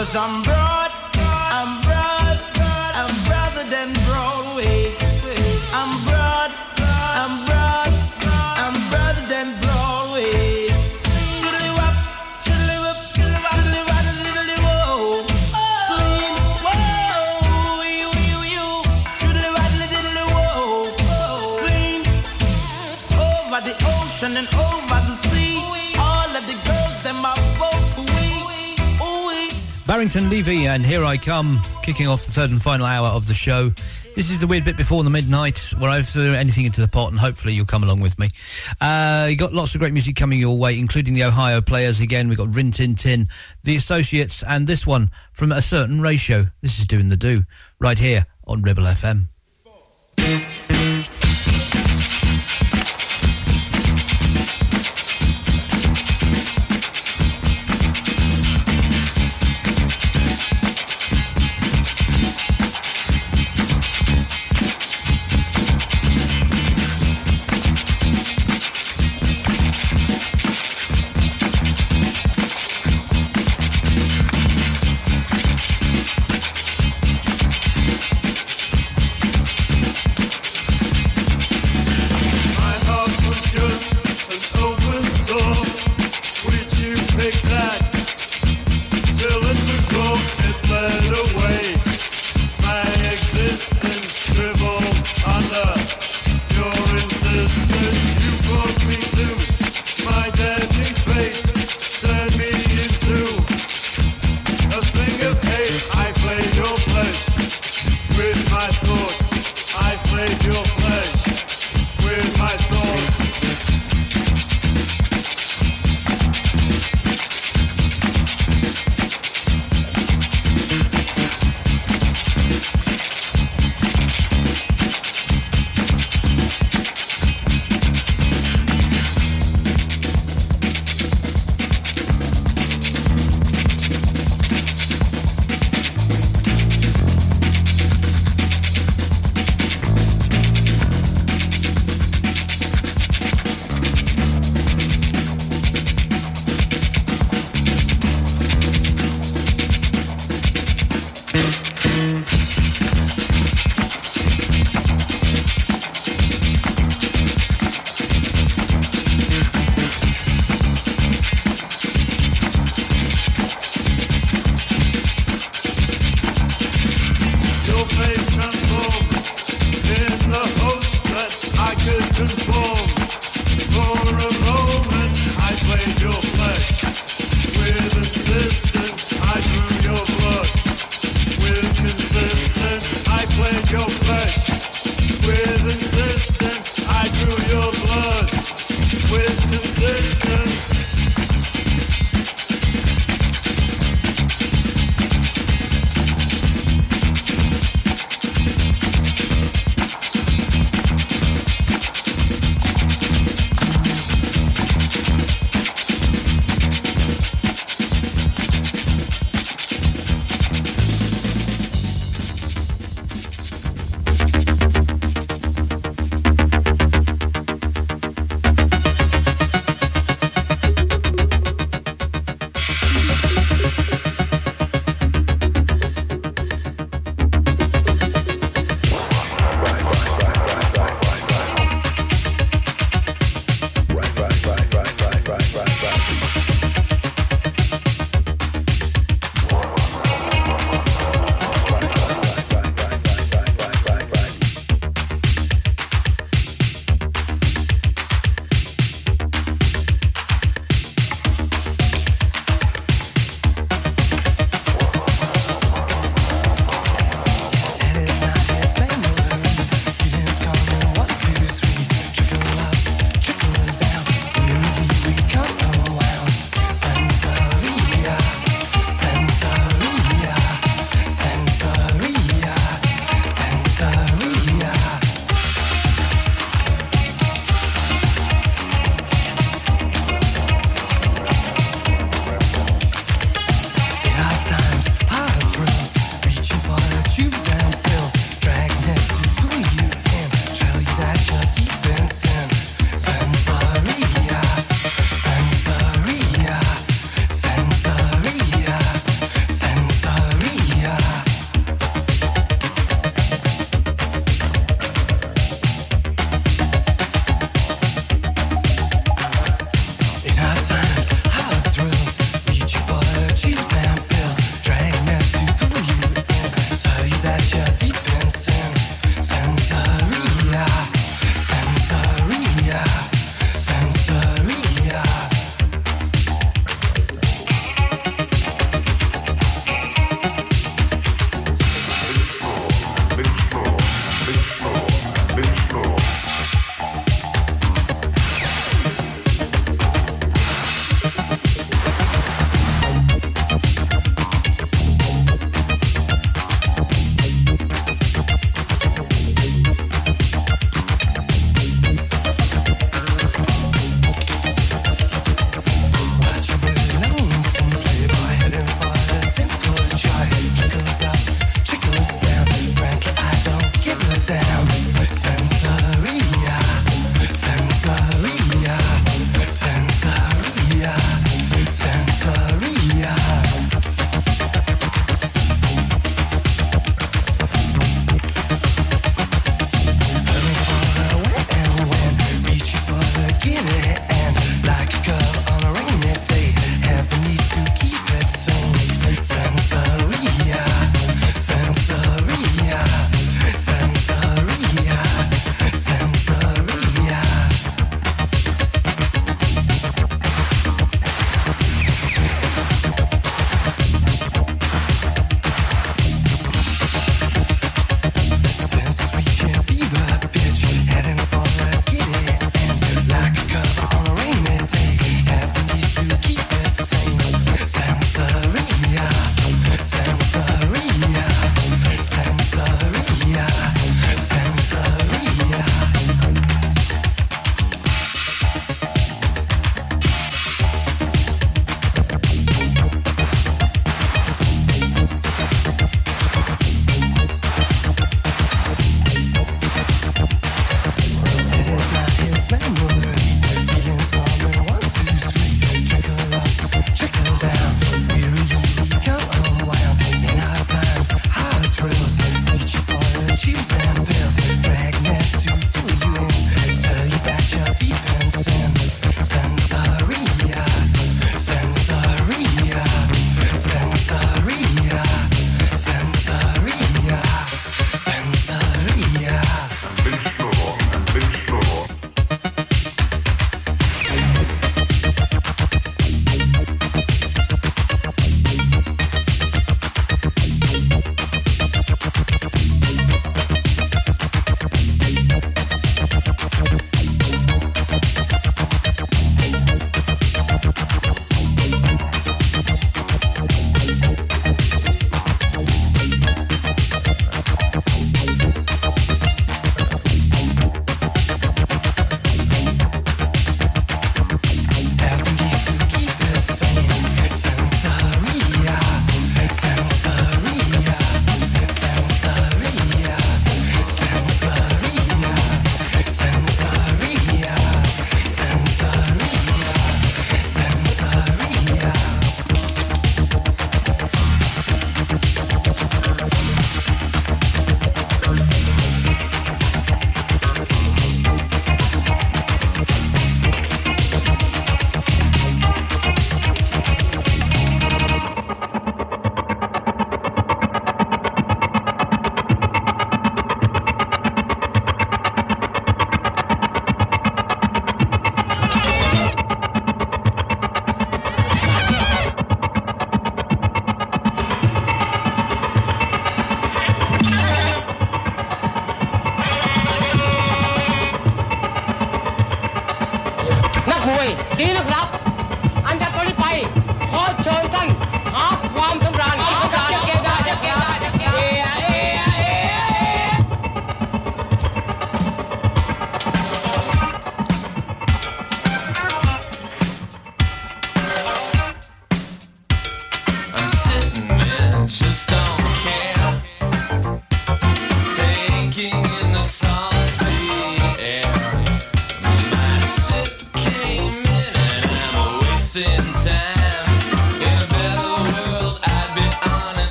Cause I'm broad, we. Barrington Levy, and here I come, kicking off the third and final hour of the show. This is the weird bit before the midnight, where I throw anything into the pot, and hopefully you'll come along with me. Uh, you got lots of great music coming your way, including the Ohio players. Again, we've got Rin Tin Tin, the Associates, and this one from a certain ratio. This is doing the do right here on Ribble FM.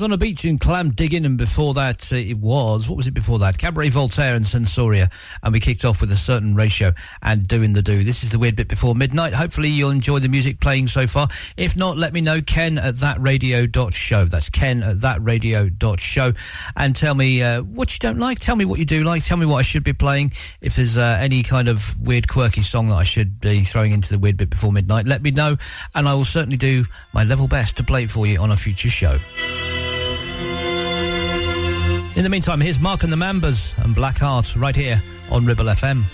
On a Beach in Clamdiggin, and before that, uh, it was, what was it before that? Cabaret Voltaire and Sensoria, and we kicked off with a certain ratio and doing the do. This is the weird bit before midnight. Hopefully, you'll enjoy the music playing so far. If not, let me know, ken at thatradio.show. That's ken at thatradio.show, and tell me uh, what you don't like, tell me what you do like, tell me what I should be playing. If there's uh, any kind of weird, quirky song that I should be throwing into the weird bit before midnight, let me know, and I will certainly do my level best to play it for you on a future show. In the meantime, here's Marc and the Mambas and Black Heart right here on Ribble FM.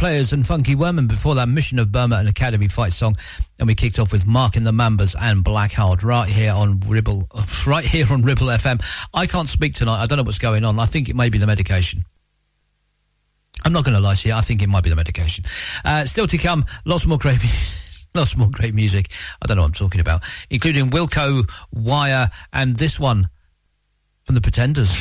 Players and Funky Worman before that Mission of Burma and Academy fight song, and we kicked off with Marc and the Mambas and Blackheart right here on Ribble, right here on Ribble FM. I can't speak tonight. I don't know what's going on. I think it may be the medication. I'm not going to lie to you. I think it might be the medication. Uh, still to come, lots more great, lots more great music. I don't know what I'm talking about, including Wilco, Wire, and this one from the Pretenders.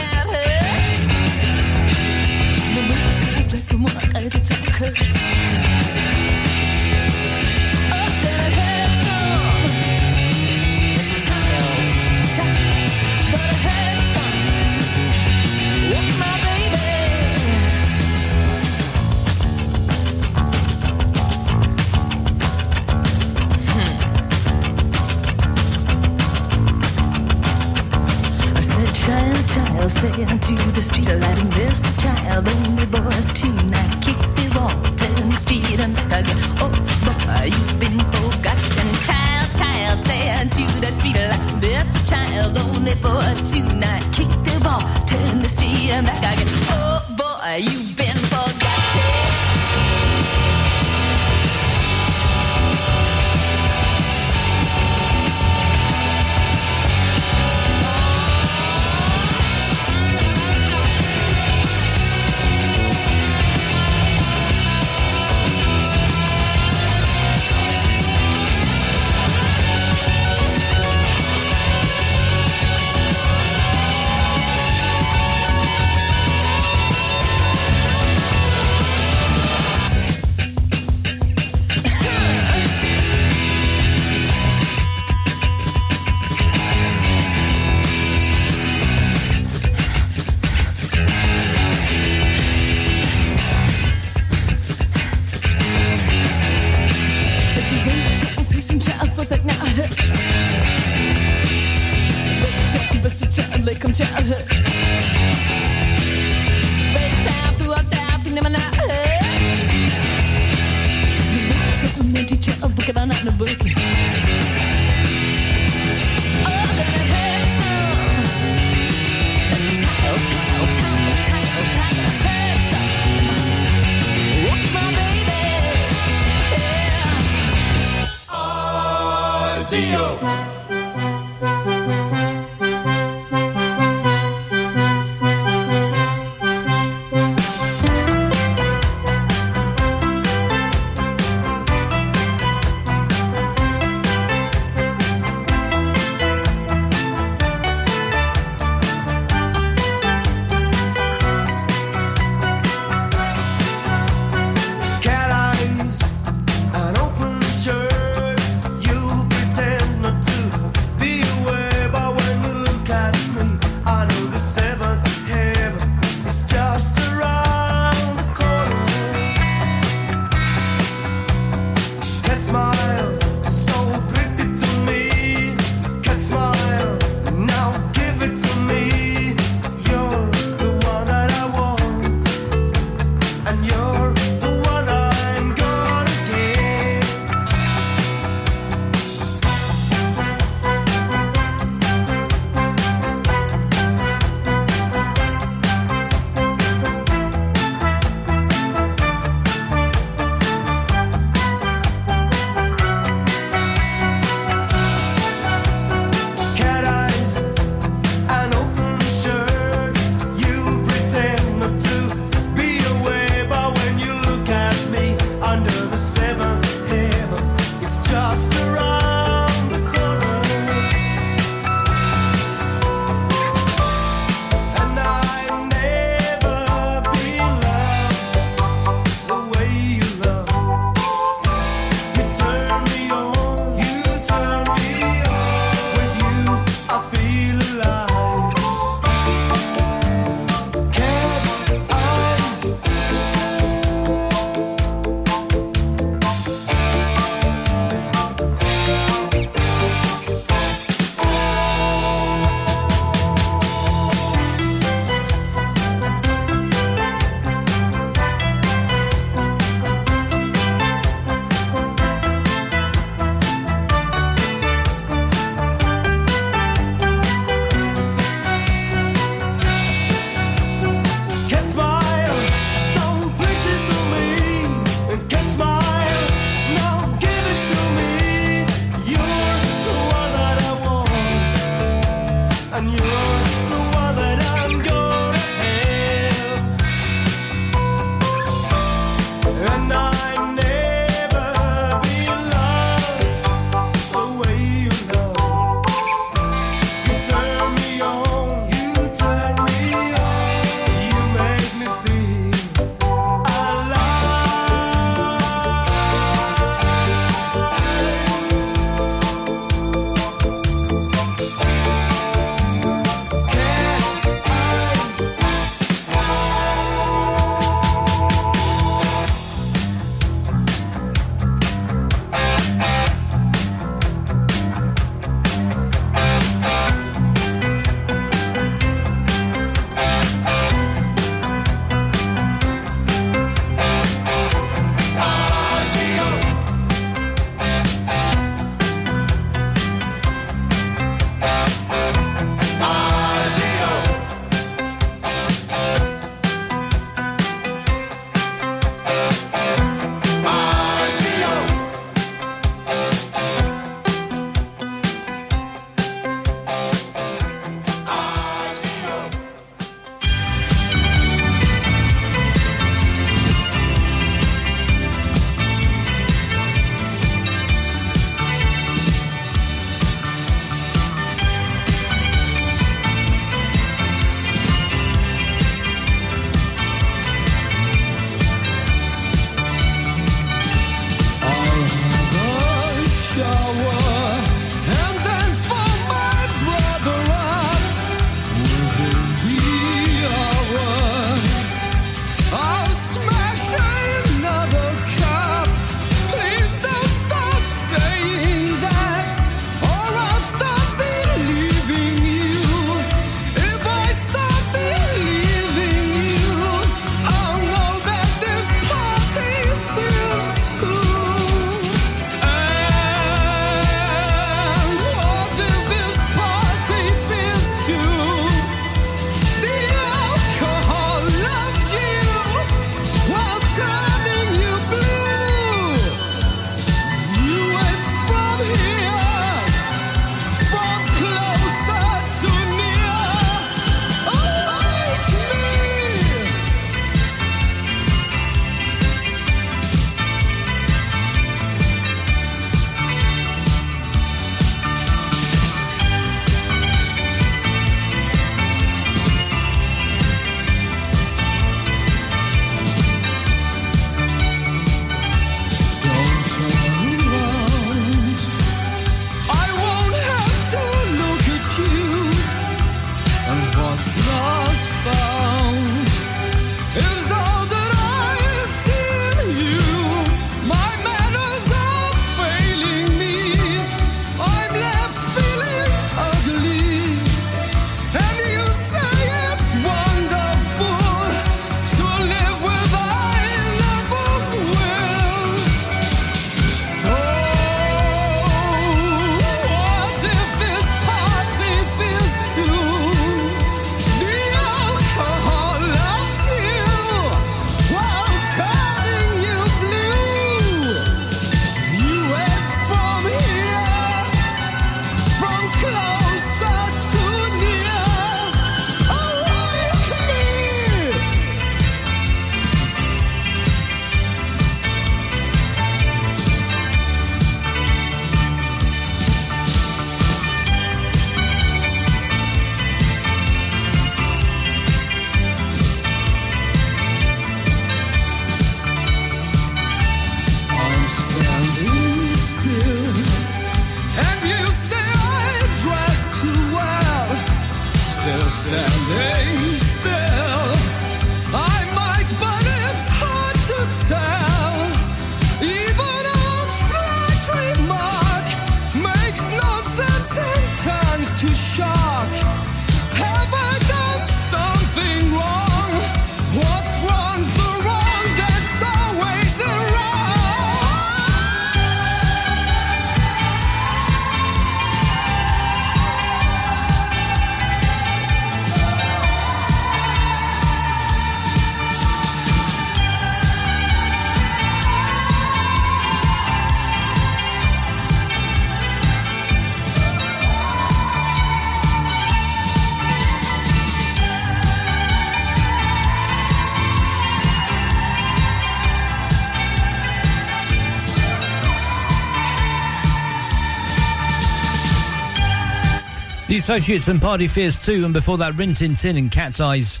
The Associates and Party Fears 2, and before that, Rin Tin Tin and Cat's Eyes.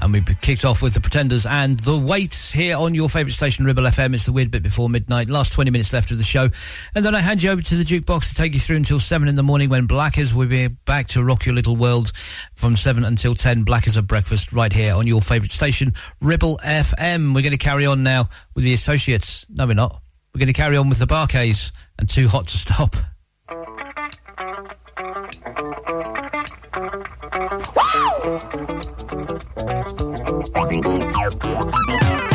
And we kicked off with the Pretenders and the Wait here on your favourite station, Ribble FM. It's the weird bit before midnight. Last 20 minutes left of the show. And then I hand you over to the jukebox to take you through until 7 in the morning when Blackers will be back to rock your little world from 7 until 10. Blackers of breakfast right here on your favourite station, Ribble FM. We're going to carry on now with the Associates. No, we're not. We're going to carry on with the Bar-Kays and Too Hot to Stop. I've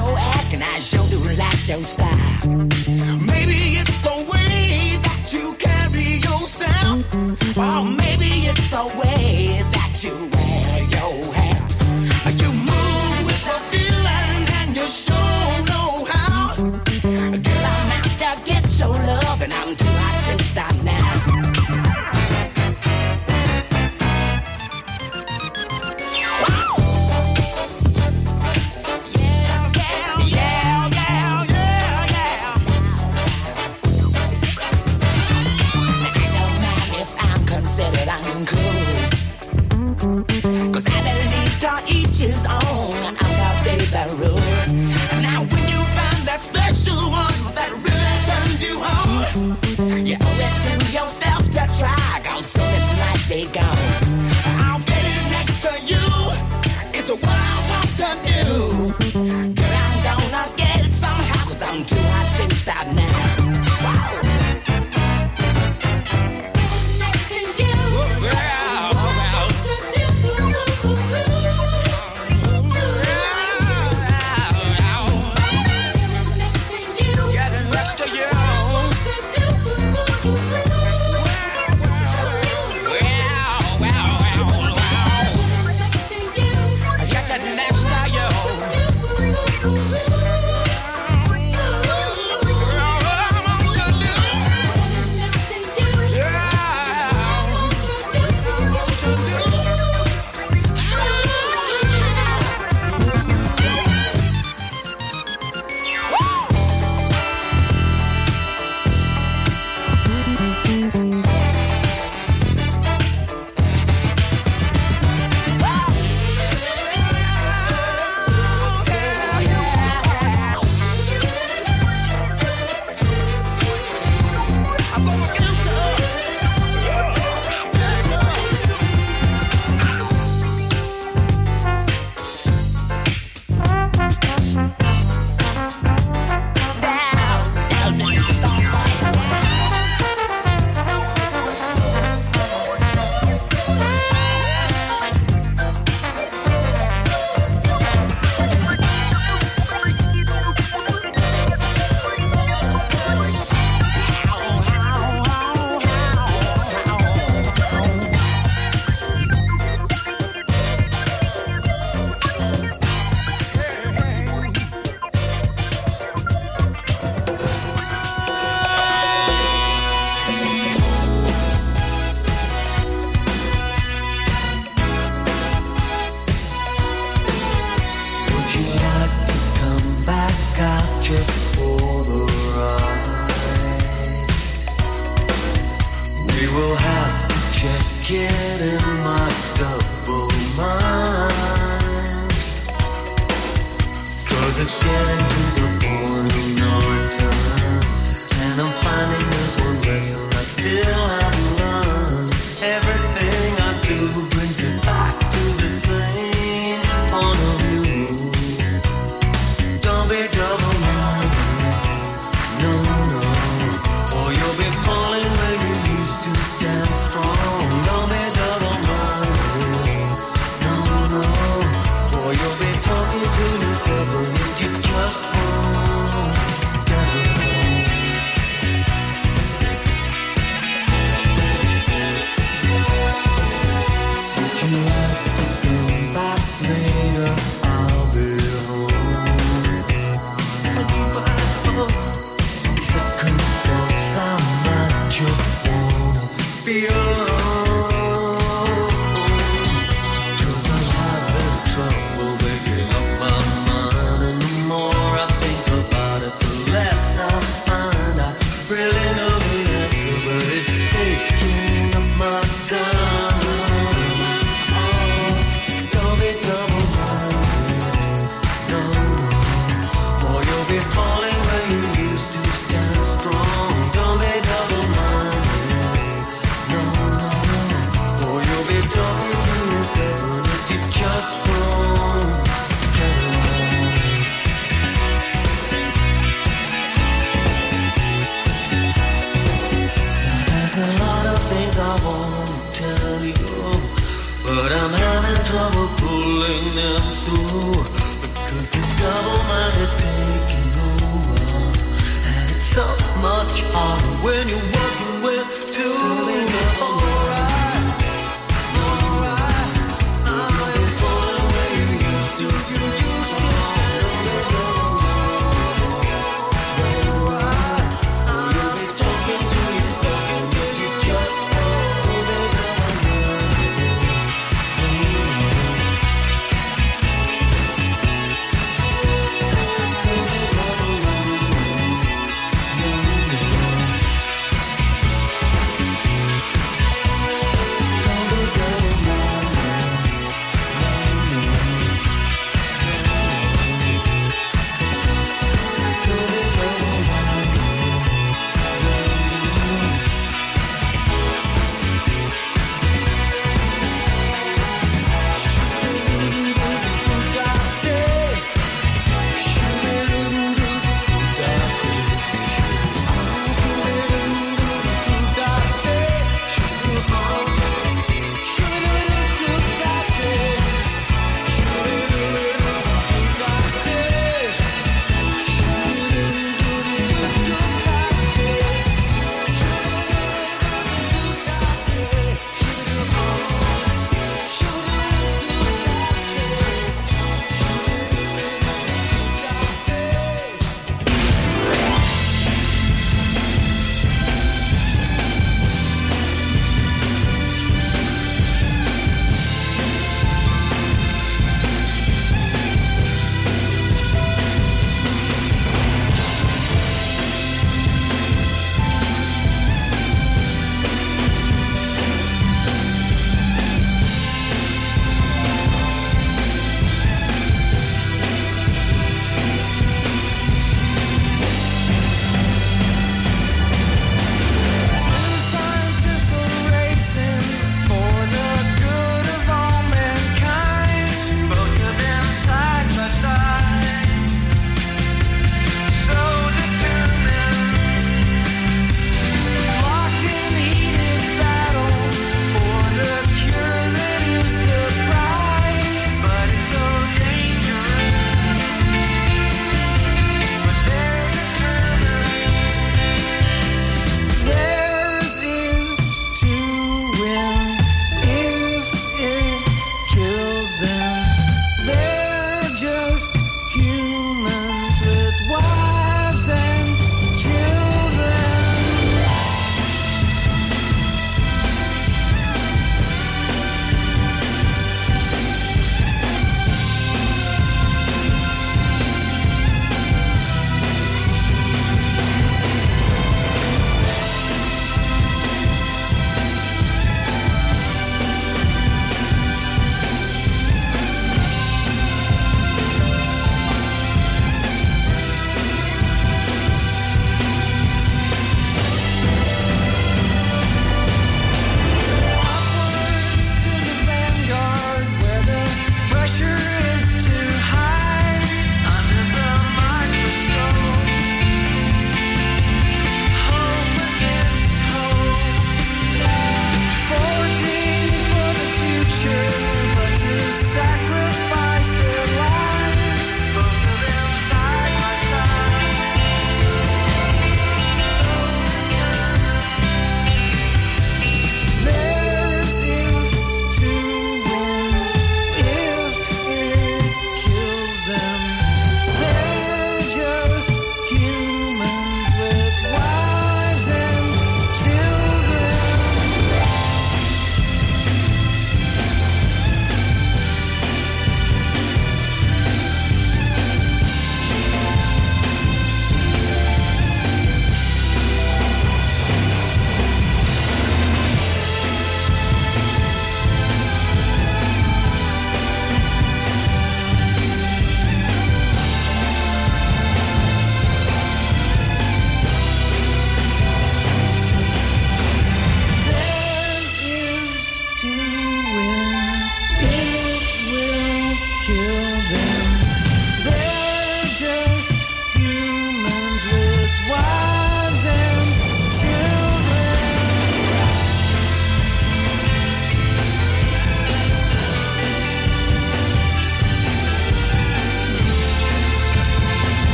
act, and I sure do like your style. Maybe it's the way that you carry yourself. Or maybe it's the way that you but it's taking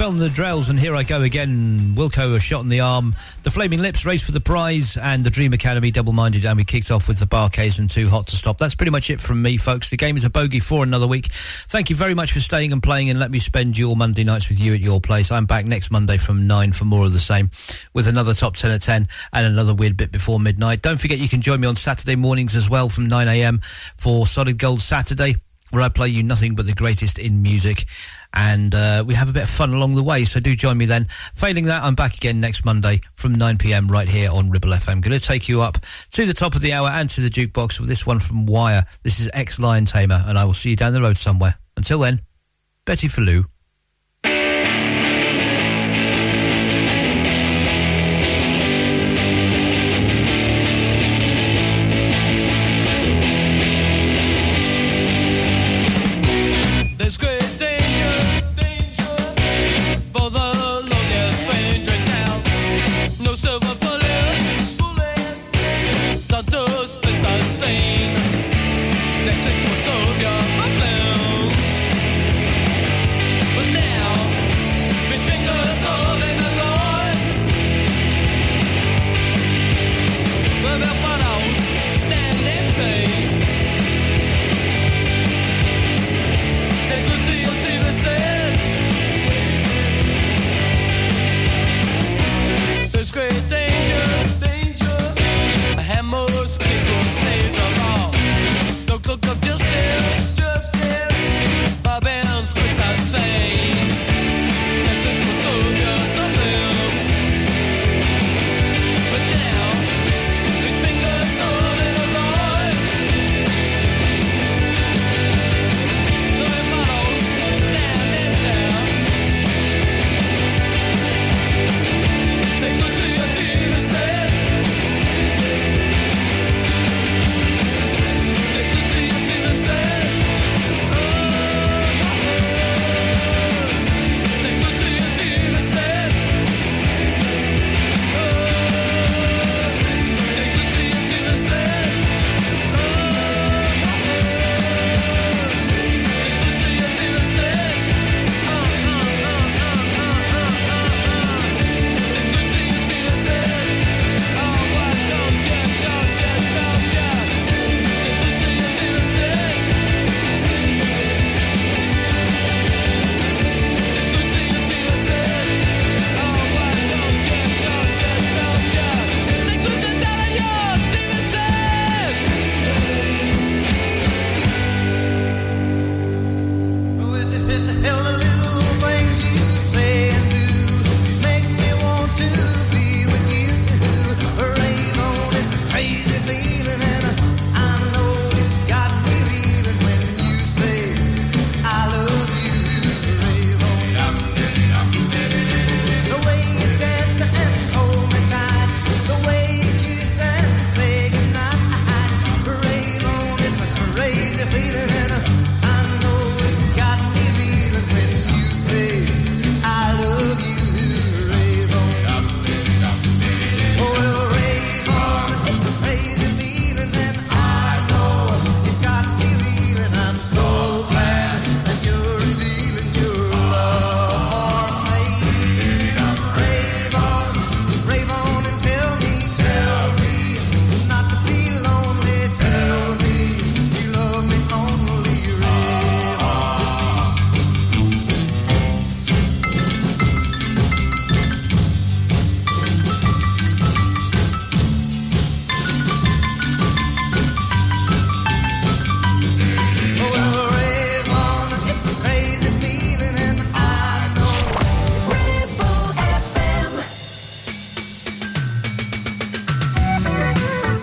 Bell and the Drells, and here I go again. Wilco, a shot in the arm. The Flaming Lips, Race for the Prize, and the Dream Academy, Double Minded, and we kicked off with the Bar-Kays and Too Hot to Stop. That's pretty much it from me, folks. The game is a bogey for another week. Thank you very much for staying and playing, and let me spend your Monday nights with you at your place. I'm back next Monday from 9 for more of the same, with another top 10 at 10 and another weird bit before midnight. Don't forget you can join me on Saturday mornings as well from 9am for Solid Gold Saturday where I play you nothing but the greatest in music. And uh, we have a bit of fun along the way, so do join me then. Failing that, I'm back again next Monday from 9pm right here on Ribble FM. Going to take you up to the top of the hour and to the jukebox with this one from Wire. This is Ex Lion Tamer, and I will see you down the road somewhere. Until then, Betty for Lou.